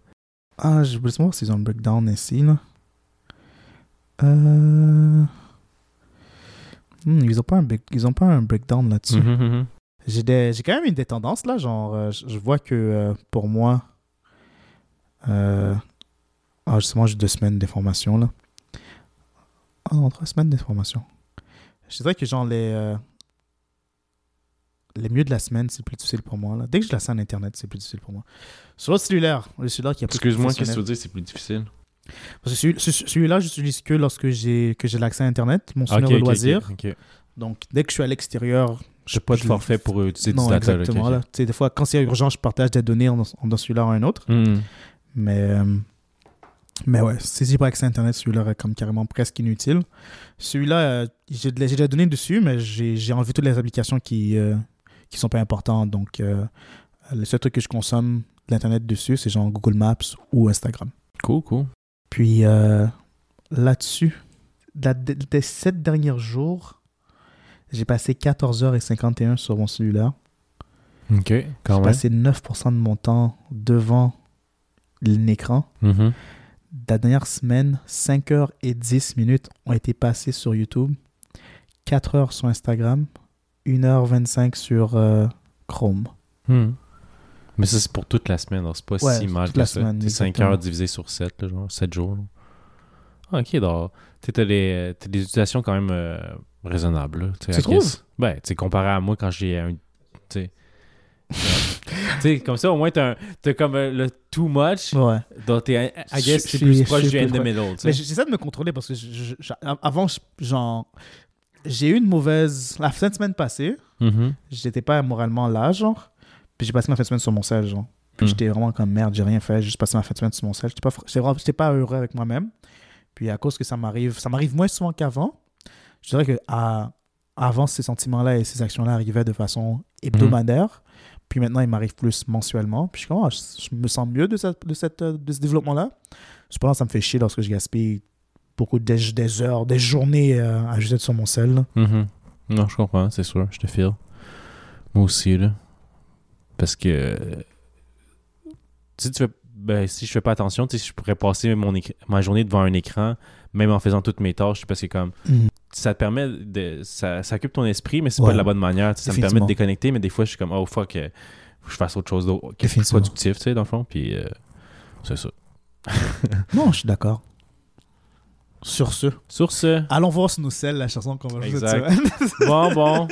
Ah, je voulais savoir s'ils ont un breakdown ici. Là. Euh... hmm, ils, ont pas un break- ils ont pas un breakdown là-dessus. mhm, mhm. J'ai des- j'ai quand même une des tendances là, genre je vois que pour moi, ah, justement j'ai deux semaines d'information là. Ah non, trois semaines d'information. Je dirais que genre les euh, les mieux de la semaine c'est plus difficile pour moi là. Dès que je la scène internet c'est plus difficile pour moi. Sur le cellulaire, le cellulaire qui plus Excuse-moi, qu'est-ce que tu veux dire, c'est plus difficile? Parce que celui- ce- celui-là j'utilise que lorsque j'ai que j'ai l'accès à internet, mon cellulaire de ok, loisir. Donc dès que je suis à l'extérieur, J'ai pas de je- forfait pour euh, utiliser non, exactement. Là. Tu sais, des fois, quand c'est urgent, je partage des données en, celui-là à un autre. Mhm. Mais, euh, mais ouais, si j'ai pas accès à Internet, celui-là est comme carrément presque inutile. Celui-là, euh, j'ai j'ai des données dessus, mais j'ai j'ai enlevé toutes les applications qui euh, qui sont pas importantes. Donc, euh, le seul truc que je consomme de l'Internet dessus, c'est genre Google Maps ou Instagram. Cool, cool. Puis euh, là-dessus, des sept derniers jours, j'ai passé 14h51 sur mon cellulaire. Ok, J'ai quand même. passé 9% de mon temps devant l'écran. Mhm. La dernière semaine, 5 heures et 10 minutes ont été passées sur YouTube, 4 heures sur Instagram, 1h25 sur euh, Chrome. Mhm. Mais ça, c'est pour toute la semaine, c'est pas Ouais, si mal que la ça. semaine, C'est 5 exactement. heures divisé sur 7, là, genre 7 jours. là. Ah, ok, donc, tu t'as des, utilisations quand même euh, raisonnables. là, tu trouves? Ben, comparé à moi quand j'ai un. Sais. comme ça, au moins, t'as, comme euh, le too much, Ouais. dont t'es, I guess, t'es plus proche du end the middle, tu Mais j'essaie de me contrôler parce que je- je- je- avant, genre, j'ai eu une mauvaise. La fin de semaine passée, Mhm. j'étais pas moralement là, genre. Puis j'ai passé ma fin de semaine sur mon sel, genre. Puis Hmm. j'étais vraiment comme merde, j'ai rien fait, j'ai juste passé ma fin de semaine sur mon sel. J'étais pas, j'étais pas heureux avec moi-même. Puis à cause que ça m'arrive, ça m'arrive moins souvent qu'avant. Je dirais que à- avant, ces sentiments-là et ces actions-là arrivaient de façon hebdomadaire. Puis maintenant, ils m'arrivent plus mensuellement. Puis je, Ah, je, je me sens mieux de, cette, de, cette, euh, de ce développement-là. Cependant, ça me fait chier lorsque je gaspille beaucoup des, des heures, des journées euh, à juste être sur mon sel. Mhm. Non, je comprends, c'est sûr, je te file. Moi aussi, là. Parce que. Si tu fais. Ben, si je fais pas attention, tu sais, je pourrais passer mon ma journée devant un écran, même en faisant toutes mes tâches, parce que comme. Ça te permet de. Ça, ça occupe ton esprit, mais c'est pas Ouais. de la bonne manière. Ça me permet de déconnecter, mais des fois, je suis comme, oh fuck, euh, faut que je fasse autre chose d'autre, qui est plus Définitivement. productif, tu sais, dans le fond. Puis, euh, c'est ça. Non, je suis d'accord. Sur ce, Sur ce, allons voir selles la chanson qu'on va jouer cette Exact. semaine. bon, bon.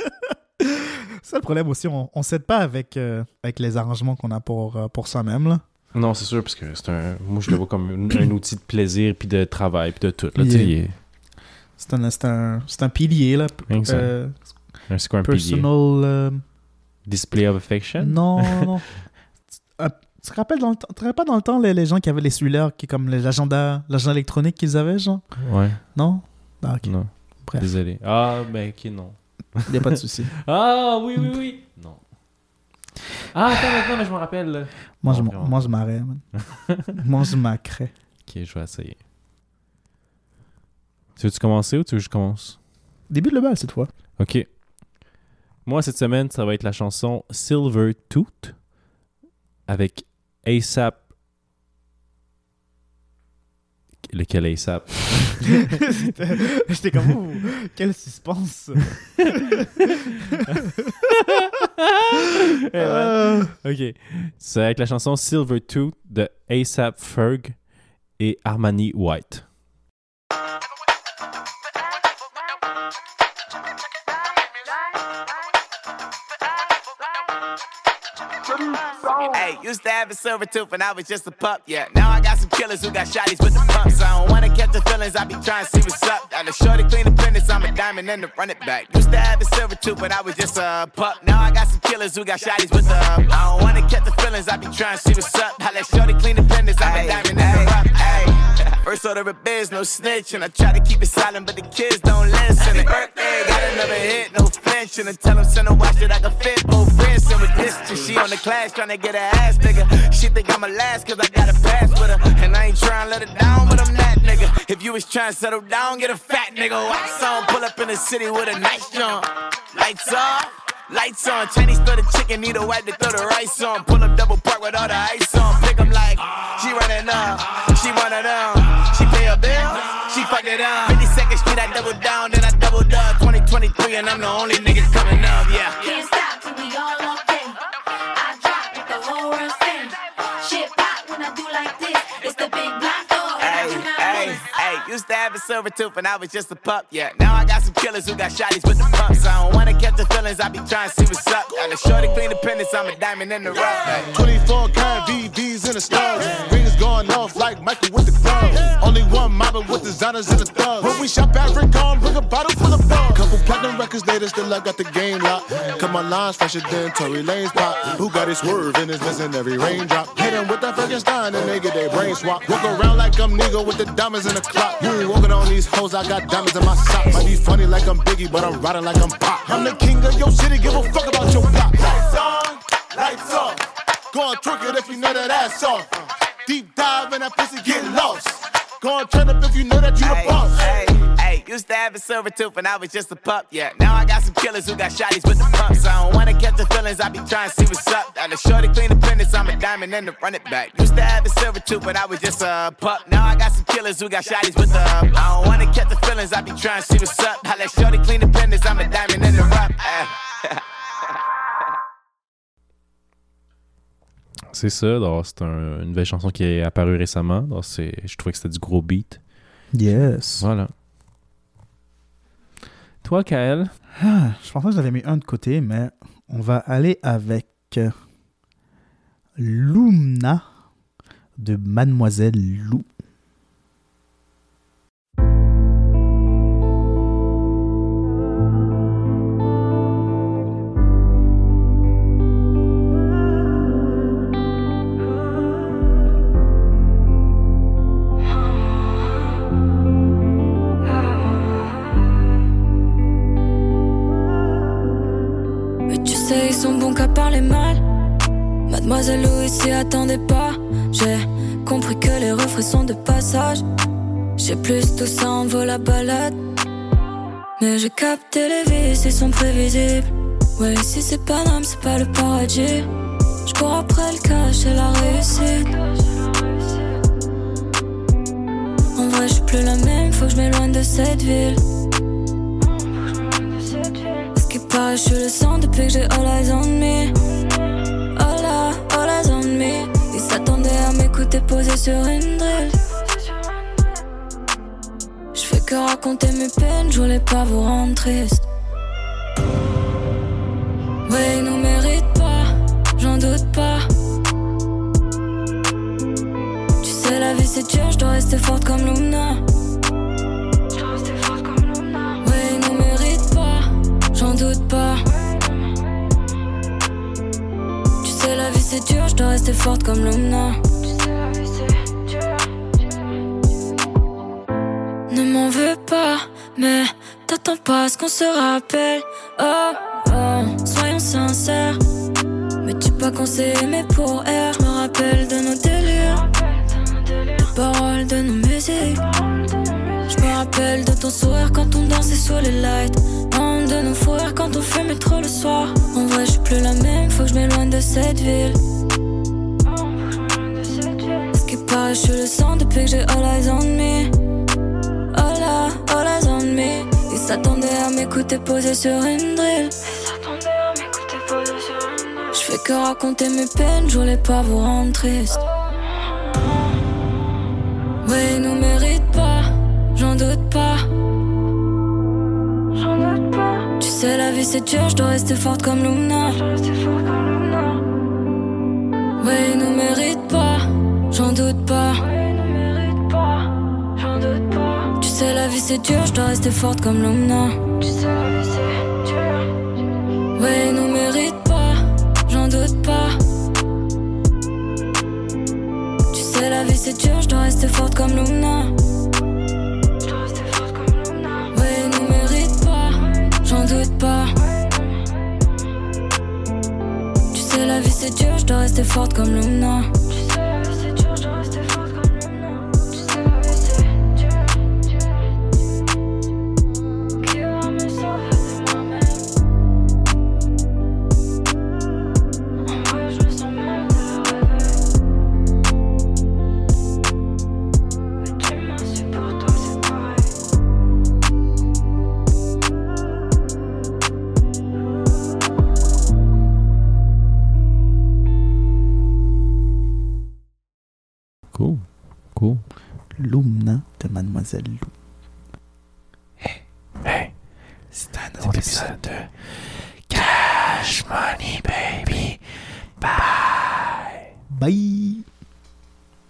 C'est le problème aussi, on ne s'aide pas avec, euh, avec les arrangements qu'on a pour, pour soi-même. là. Non, c'est sûr, parce que c'est un. Moi, je le vois comme un, un outil de plaisir, puis de travail, puis de tout. Là, tu sais, Yeah. C'est un, c'est un, c'est un pilier, là. Exact. euh, un- c'est personal. euh, Display of affection? non, non. Euh, tu te rappelles dans le temps, tu te rappelles dans le temps les, les gens qui avaient les cellulaires, qui comme les- l'agenda, l'agenda électronique qu'ils avaient, genre? Ouais, Non? Ah, ok. non. Bref. Désolé. Ah, ben, ok, non. Il n'y a pas de souci. Ah, oui, oui, oui. Non. Ah, attends, maintenant, mais je me rappelle. Moi, je, Non, m- vraiment. moi, je m'arrête, man. moi, je m'accrais. Ok, je vais essayer. Tu veux-tu commencer ou tu veux que je commence? Début de le bal cette fois. Ok. Moi, cette semaine, ça va être la chanson Silver Tooth avec ASAP. Lequel ASAP? J'étais comme, oh, quel suspense. Euh, Ok. C'est avec la chanson Silver Tooth de ASAP Ferg et Armani White. Used to have a silver tooth when I was just a pup, yeah. Now I got some killers who got shotties with the pumps. I don't wanna catch the feelings, I be trying to see what's up. Got a shorty clean the business, I'm a diamond and to run it back. Used to have a silver tooth when I was just a pup. Now I got some killers who got shotties with the I don't wanna catch the feelings, I be trying to see what's up. I let shorty clean the business, I'm a diamond and the rough. First order of biz, no snitch. And I try to keep it silent, but the kids don't listen. And birthday, got another hit, no flinching. And tell them send a watch that I can fit both wrists. And with distance, she on the class trying to get her ass nigga. She think I'm a last cause I got a pass with her. And I ain't trying to let her down, but I'm that nigga. If you was trying to settle down, get a fat nigga. Wax on, pull up in the city with a nice jump. Lights off. Lights on, Chinese throw the chicken, need a wipe to throw the rice on. Pull up double park with all the ice on. Pick 'em like, she running up, she running down. Fuck it up. 52nd Street, I double down, then I doubled up. 2023, and I'm the only nigga coming up, yeah. Can't stop till we all locked in. I drop with the whole world spin. Shit pop when I do like this. It's the big black door. Hey, hey, hey, used to have a silver tooth and I was just a pup, yeah. Now I got some killers who got shotties with the pumps. I don't wanna catch the feelings, I be trying to see what's up. I got a shorty clean appendix, I'm a diamond in the rough. Hey. 24 karat In the stars. Rings going off like Michael with the gloves. Only one mobbing with designers in the thugs. When we shop at on, bring a bottle full of bug. Couple platinum records later, still I got the game locked. Cut my lines fresher than Tory Lane's pop. Who got his swerve and is missing every raindrop? Hit 'em with that Frankenstein and they get their brain swap. Walk around like I'm nigga with the diamonds in the clock. You ain't walking on these hoes, I got diamonds in my sock. Might be funny like I'm Biggie, but I'm riding like I'm Pop. I'm the king of your city, give a fuck about your block. Lights on, lights off. Go on, twerk it if you know that ass off. Deep dive in that pussy, get lost. Go on, turn up if you know that you the boss. hey, hey, used to have a silver tooth and I was just a pup, yeah. Now I got some killers who got shotties with the pumps. I don't wanna catch the feelings, I be trying to see what's up. Got a shorty clean appendix, I'm a diamond and to run it back. Used to have a silver tooth, but I was just a pup. Now I got some killers who got shotties with the I don't wanna catch the feelings, I be trying to see what's up. I let shorty clean appendix, I'm a diamond in the rough. C'est ça. donc C'est un- une nouvelle chanson qui est apparue récemment. donc c'est- Je trouvais que c'était du gros beat. Yes. Voilà. Toi, Kael? Ah, je pensais que j'avais mis un de côté, mais on va aller avec euh, Lumna de Mademoiselle Lou. Les vices, ils sont prévisibles. Ouais, ici c'est pas l'âme, c'est pas le paradis. Je cours après le cash et la réussite. En vrai, je suis plus la même, faut que je m'éloigne de cette ville. Ce qui paraît, je suis le sang depuis que j'ai all eyes on me. All, all eyes on me. Ils s'attendaient à m'écouter poser sur une drill. Que raconter mes peines, je voulais pas vous rendre triste. Ouais, ils nous méritent pas, j'en doute pas. Tu sais, la vie c'est dur, je dois rester forte comme Luna. Ouais, ils nous méritent pas, j'en doute pas. Tu sais, la vie c'est dur, je dois rester forte comme Luna. Se rappelle. Oh, oh, soyons sincères. Mais tu pas qu'on s'est aimé pour air. Je me rappelle de nos délires, des paroles de nos musiques. Je me rappelle de ton sourire quand on dansait sous les lights. De nos fous rires quand on fumait trop le soir. En vrai, je suis plus la même, faut que je m'éloigne de cette ville. Ce qui paraît, je le sang depuis que j'ai all eyes on me. All eyes on me. Ils s'attendaient à m'écouter poser sur une drill. Je fais que raconter mes peines, je voulais pas vous rendre triste. Ouais, ils nous méritent pas, j'en doute pas. Tu sais, la vie c'est dur, je dois rester forte comme Luna. Ouais, ils nous méritent pas, j'en doute pas. C'est dur, je dois rester forte comme Luna. Ouais, ils nous méritent pas, j'en doute pas. Tu sais, la vie c'est dur, je dois rester forte comme Luna. Ouais, nous méritent pas, j'en doute pas. Tu sais, la vie c'est dur, je dois rester forte comme Luna.